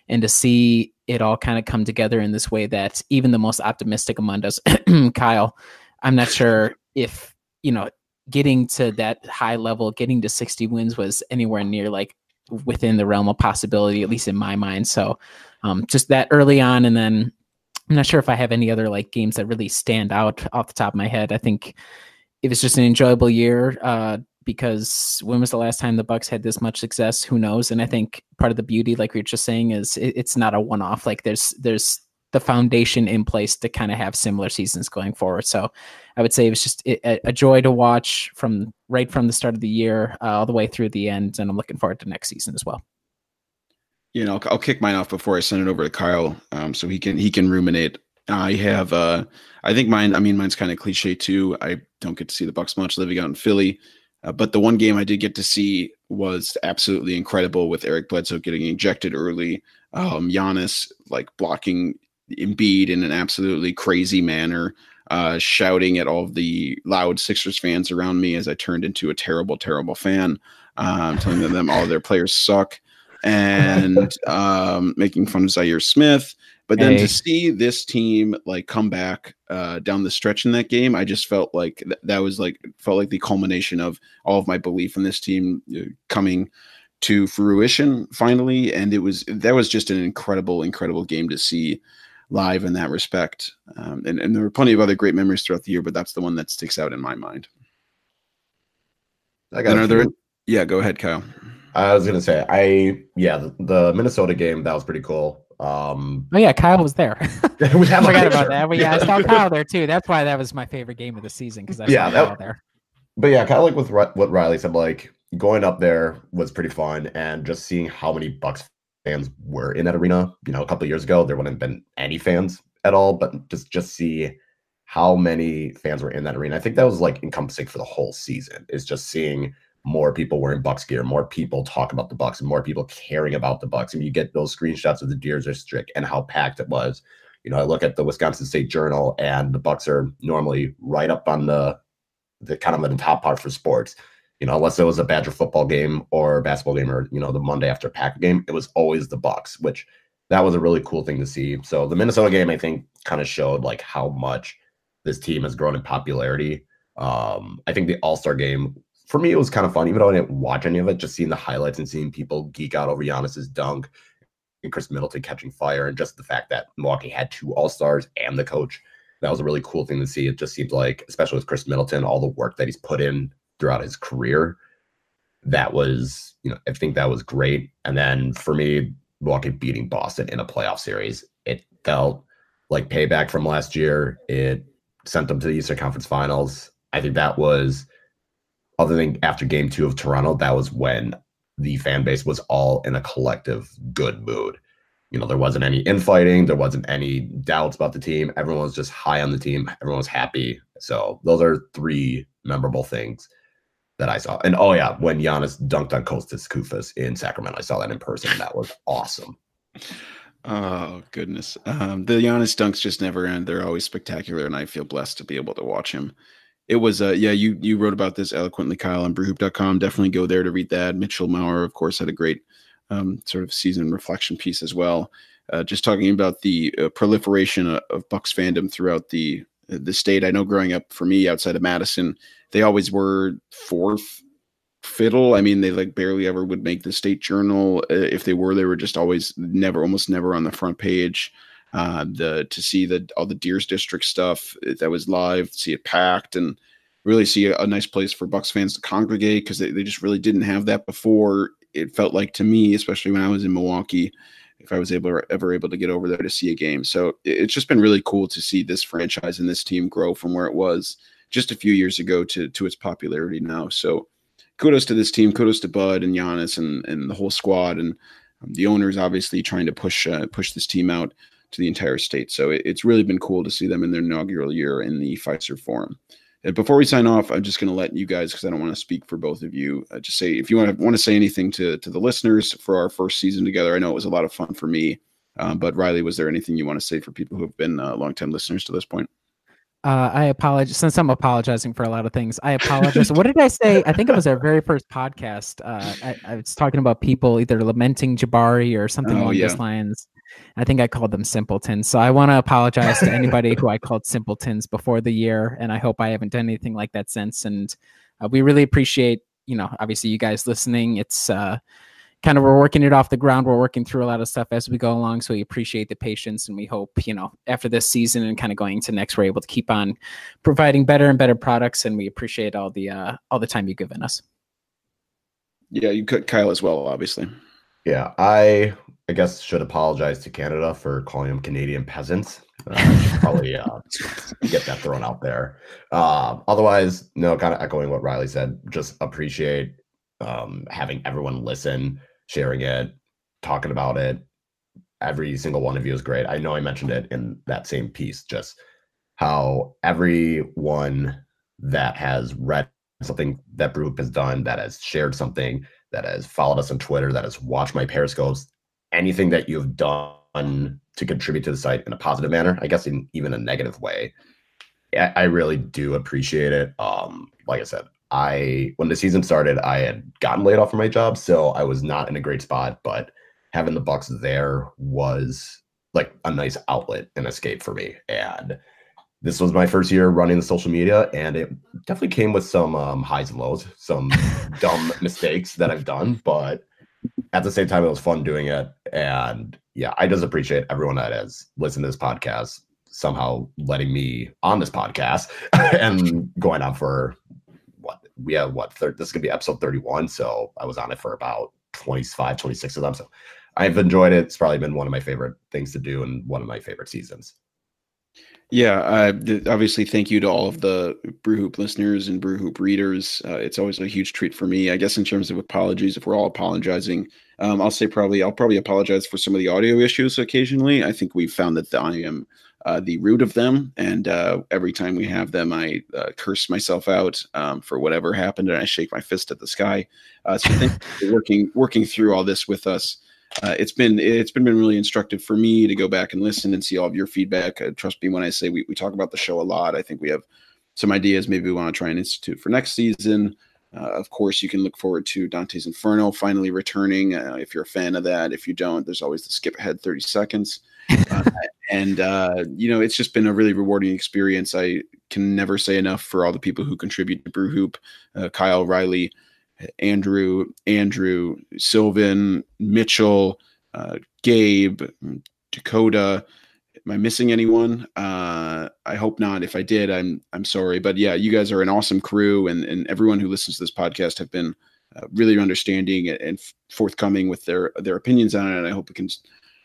and to see it all kind of come together in this way that even the most optimistic among us, Kyle, I'm not sure if, you know, getting to that high level, getting to 60 wins was anywhere near like within the realm of possibility, at least in my mind. So um, just that early on. And then I'm not sure if I have any other like games that really stand out off the top of my head. I think it was just an enjoyable year. Uh, because when was the last time the Bucks had this much success? Who knows? And I think part of the beauty, like we are just saying, is it, it's not a one-off. Like there's there's the foundation in place to kind of have similar seasons going forward. So I would say it was just a, a joy to watch from right from the start of the year uh, all the way through the end, and I'm looking forward to next season as well. You know, I'll, I'll kick mine off before I send it over to Kyle, um, so he can he can ruminate. I have, uh, I think mine. I mean, mine's kind of cliche too. I don't get to see the Bucks much living out in Philly. Uh, but the one game I did get to see was absolutely incredible with Eric Bledsoe getting ejected early. Um, Giannis like blocking Embiid in an absolutely crazy manner, uh, shouting at all the loud Sixers fans around me as I turned into a terrible, terrible fan, um, telling them all their players suck and um, making fun of Zhaire Smith. But then hey. to see this team like come back uh, down the stretch in that game, I just felt like th- that was like felt like the culmination of all of my belief in this team uh, coming to fruition finally. And it was that was just an incredible, incredible game to see live in that respect. Um, and, and there were plenty of other great memories throughout the year, but that's the one that sticks out in my mind. I got another. Yeah, go ahead, Kyle. I was gonna say, I yeah, the, the Minnesota game that was pretty cool. Um, oh yeah, Kyle was there. we I forgot about that. But yeah, I saw Kyle there too. That's why that was my favorite game of the season because I yeah, saw that, Kyle there. But yeah, kind of like with what Riley said, like going up there was pretty fun, and just seeing how many Bucks fans were in that arena. You know, a couple years ago there wouldn't have been any fans at all, but just just see how many fans were in that arena. I think that was like encompassing for the whole season. Is just seeing more people wearing Bucks gear, more people talk about the Bucks, and more people caring about the Bucks. And you get those screenshots of the Deers District and how packed it was. You know, I look at the Wisconsin State Journal, and the Bucks are normally right up on the the kind of the top part for sports. You know, unless it was a Badger football game or basketball game or you know the Monday after Packer game, it was always the Bucks, which that was a really cool thing to see. So the Minnesota game, I think, kind of showed like how much this team has grown in popularity. Um, I think the All Star game for me, it was kind of fun, even though I didn't watch any of it, just seeing the highlights and seeing people geek out over Giannis's dunk and Khris Middleton catching fire, and just the fact that Milwaukee had two All Stars and the coach. That was a really cool thing to see. It just seemed like, especially with Khris Middleton, all the work that he's put in throughout his career. That was, you know, I think that was great. And then for me, Milwaukee beating Boston in a playoff series, it felt like payback from last year. It sent them to the Eastern Conference Finals. I think that was other than after game two of Toronto, that was when the fan base was all in a collective good mood. You know, there wasn't any infighting, there wasn't any doubts about the team. Everyone was just high on the team, everyone was happy. So those are three memorable things that I saw. And oh yeah, when Giannis dunked on Kostas Koufos in Sacramento, I saw that in person. That was awesome. Oh goodness, um, the Giannis dunks just never end. They're always spectacular, and I feel blessed to be able to watch him it was uh yeah you you wrote about this eloquently kyle on brewhoop.com definitely go there to read that. Mitchell maurer of course had a great um, sort of season reflection piece as well uh, just talking about the uh, proliferation of, of, bucks fandom throughout the the state. I know growing up for me outside of madison they always were fourth fiddle. I mean they like barely ever would make the state journal. Uh, if they were they were just always never almost never on the front page Uh, the to see the all the Deers District stuff that was live, see it packed, and really see a, a nice place for Bucks fans to congregate because they, they just really didn't have that before. It felt like to me, especially when I was in Milwaukee, if I was able ever able to get over there to see a game. So it's just been really cool to see this franchise and this team grow from where it was just a few years ago to to its popularity now. So kudos to this team, kudos to Bud and Giannis and and the whole squad and um, the owners obviously trying to push uh, push this team out to the entire state. So it, it's really been cool to see them in their inaugural year in the Fiserv Forum. And before we sign off, I'm just going to let you guys, because I don't want to speak for both of you, uh, just say if you want to want to say anything to to the listeners for our first season together. I know it was a lot of fun for me, um, but Riley, was there anything you want to say for people who have been uh, longtime listeners to this point? Uh, I apologize since I'm apologizing for a lot of things. I apologize. what did I say? I think it was our very first podcast. Uh, I, I, was talking about people either lamenting Jabari or something oh, along yeah. those lines. I think I called them simpletons. So I want to apologize to anybody who I called simpletons before the year, and I hope I haven't done anything like that since. And uh, we really appreciate, you know, obviously you guys listening. It's uh, kind of we're working it off the ground. We're working through a lot of stuff as we go along. So we appreciate the patience and we hope, you know, after this season and kind of going to next, we're able to keep on providing better and better products. And we appreciate all the uh all the time you've given us. Yeah, you could Kyle as well, obviously. Yeah, I I guess should apologize to Canada for calling them Canadian peasants. Uh, probably uh, get that thrown out there. Uh, otherwise, no, kind of echoing what Riley said. Just appreciate um, having everyone listen sharing it, talking about it. Every single one of you is great. I know I mentioned it in that same piece, just how everyone that has read something that Brew Hoop has done, that has shared something, that has followed us on Twitter, that has watched my Periscopes, anything that you've done to contribute to the site in a positive manner, I guess in even a negative way, I, I really do appreciate it. Um, like I said, I when the season started, I had gotten laid off from my job, so I was not in a great spot. But having the Bucks there was like a nice outlet and escape for me. And this was my first year running the social media, and it definitely came with some um, highs and lows, some dumb mistakes that I've done. But at the same time, it was fun doing it. And yeah, I just appreciate everyone that has listened to this podcast somehow letting me on this podcast and going on for what we have what this is gonna be episode 31 so i was on it for about 25 26 of them so i've enjoyed it it's probably been one of my favorite things to do and one of my favorite seasons yeah uh, th- obviously thank you to all of the brew hoop listeners and brew hoop readers uh, it's always a huge treat for me i guess in terms of apologies if we're all apologizing um, i'll say probably i'll probably apologize for some of the audio issues occasionally i think we've found that i am uh, the root of them. And uh, every time we have them, I uh, curse myself out um, for whatever happened, and I shake my fist at the sky. Uh, so thank you for working working through all this with us. Uh, it's been it's been, been really instructive for me to go back and listen and see all of your feedback. Uh, trust me when I say we, we talk about the show a lot. I think we have some ideas maybe we want to try and institute for next season. Uh, of course, you can look forward to Dante's Inferno finally returning. Uh, if you're a fan of that, if you don't, there's always the skip ahead 30 seconds. Uh, and uh, you know, it's just been a really rewarding experience. I can never say enough for all the people who contribute to Brew Hoop, uh, Kyle Riley, Andrew, Andrew, Sylvan, Mitchell, uh, Gabe, Dakota. Am I missing anyone? Uh, I hope not. If I did, I'm I'm sorry. But yeah, you guys are an awesome crew, and and everyone who listens to this podcast have been uh, really understanding and forthcoming with their their opinions on it. And I hope it can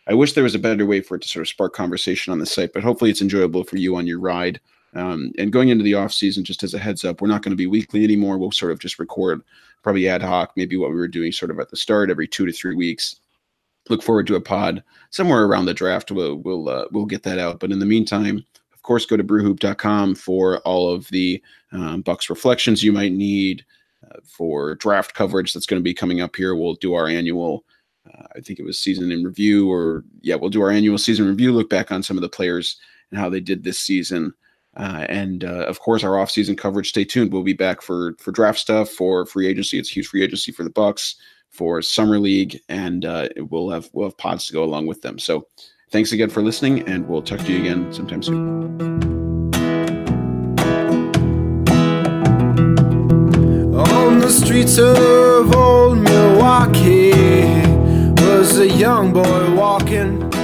I wish there was a better way for it to sort of spark conversation on the site, but hopefully it's enjoyable for you on your ride. Um, and going into the off season, just as a heads up, we're not going to be weekly anymore. We'll sort of just record probably ad hoc, maybe what we were doing sort of at the start, every two to three weeks. Look forward to a pod somewhere around the draft. We'll we'll uh, we'll get that out. But in the meantime, of course, go to brewhoop.com for all of the um, Bucks reflections you might need uh, for draft coverage that's going to be coming up here. We'll do our annual uh, I think it was season in review, or yeah, we'll do our annual season review, look back on some of the players and how they did this season. Uh, and uh, of course, our off-season coverage. Stay tuned. We'll be back for for draft stuff, for free agency. It's huge free agency for the Bucks, for summer league, and uh, we'll have we'll have pods to go along with them. So, thanks again for listening, and we'll talk to you again sometime soon. On the streets of old Milwaukee was a young boy walking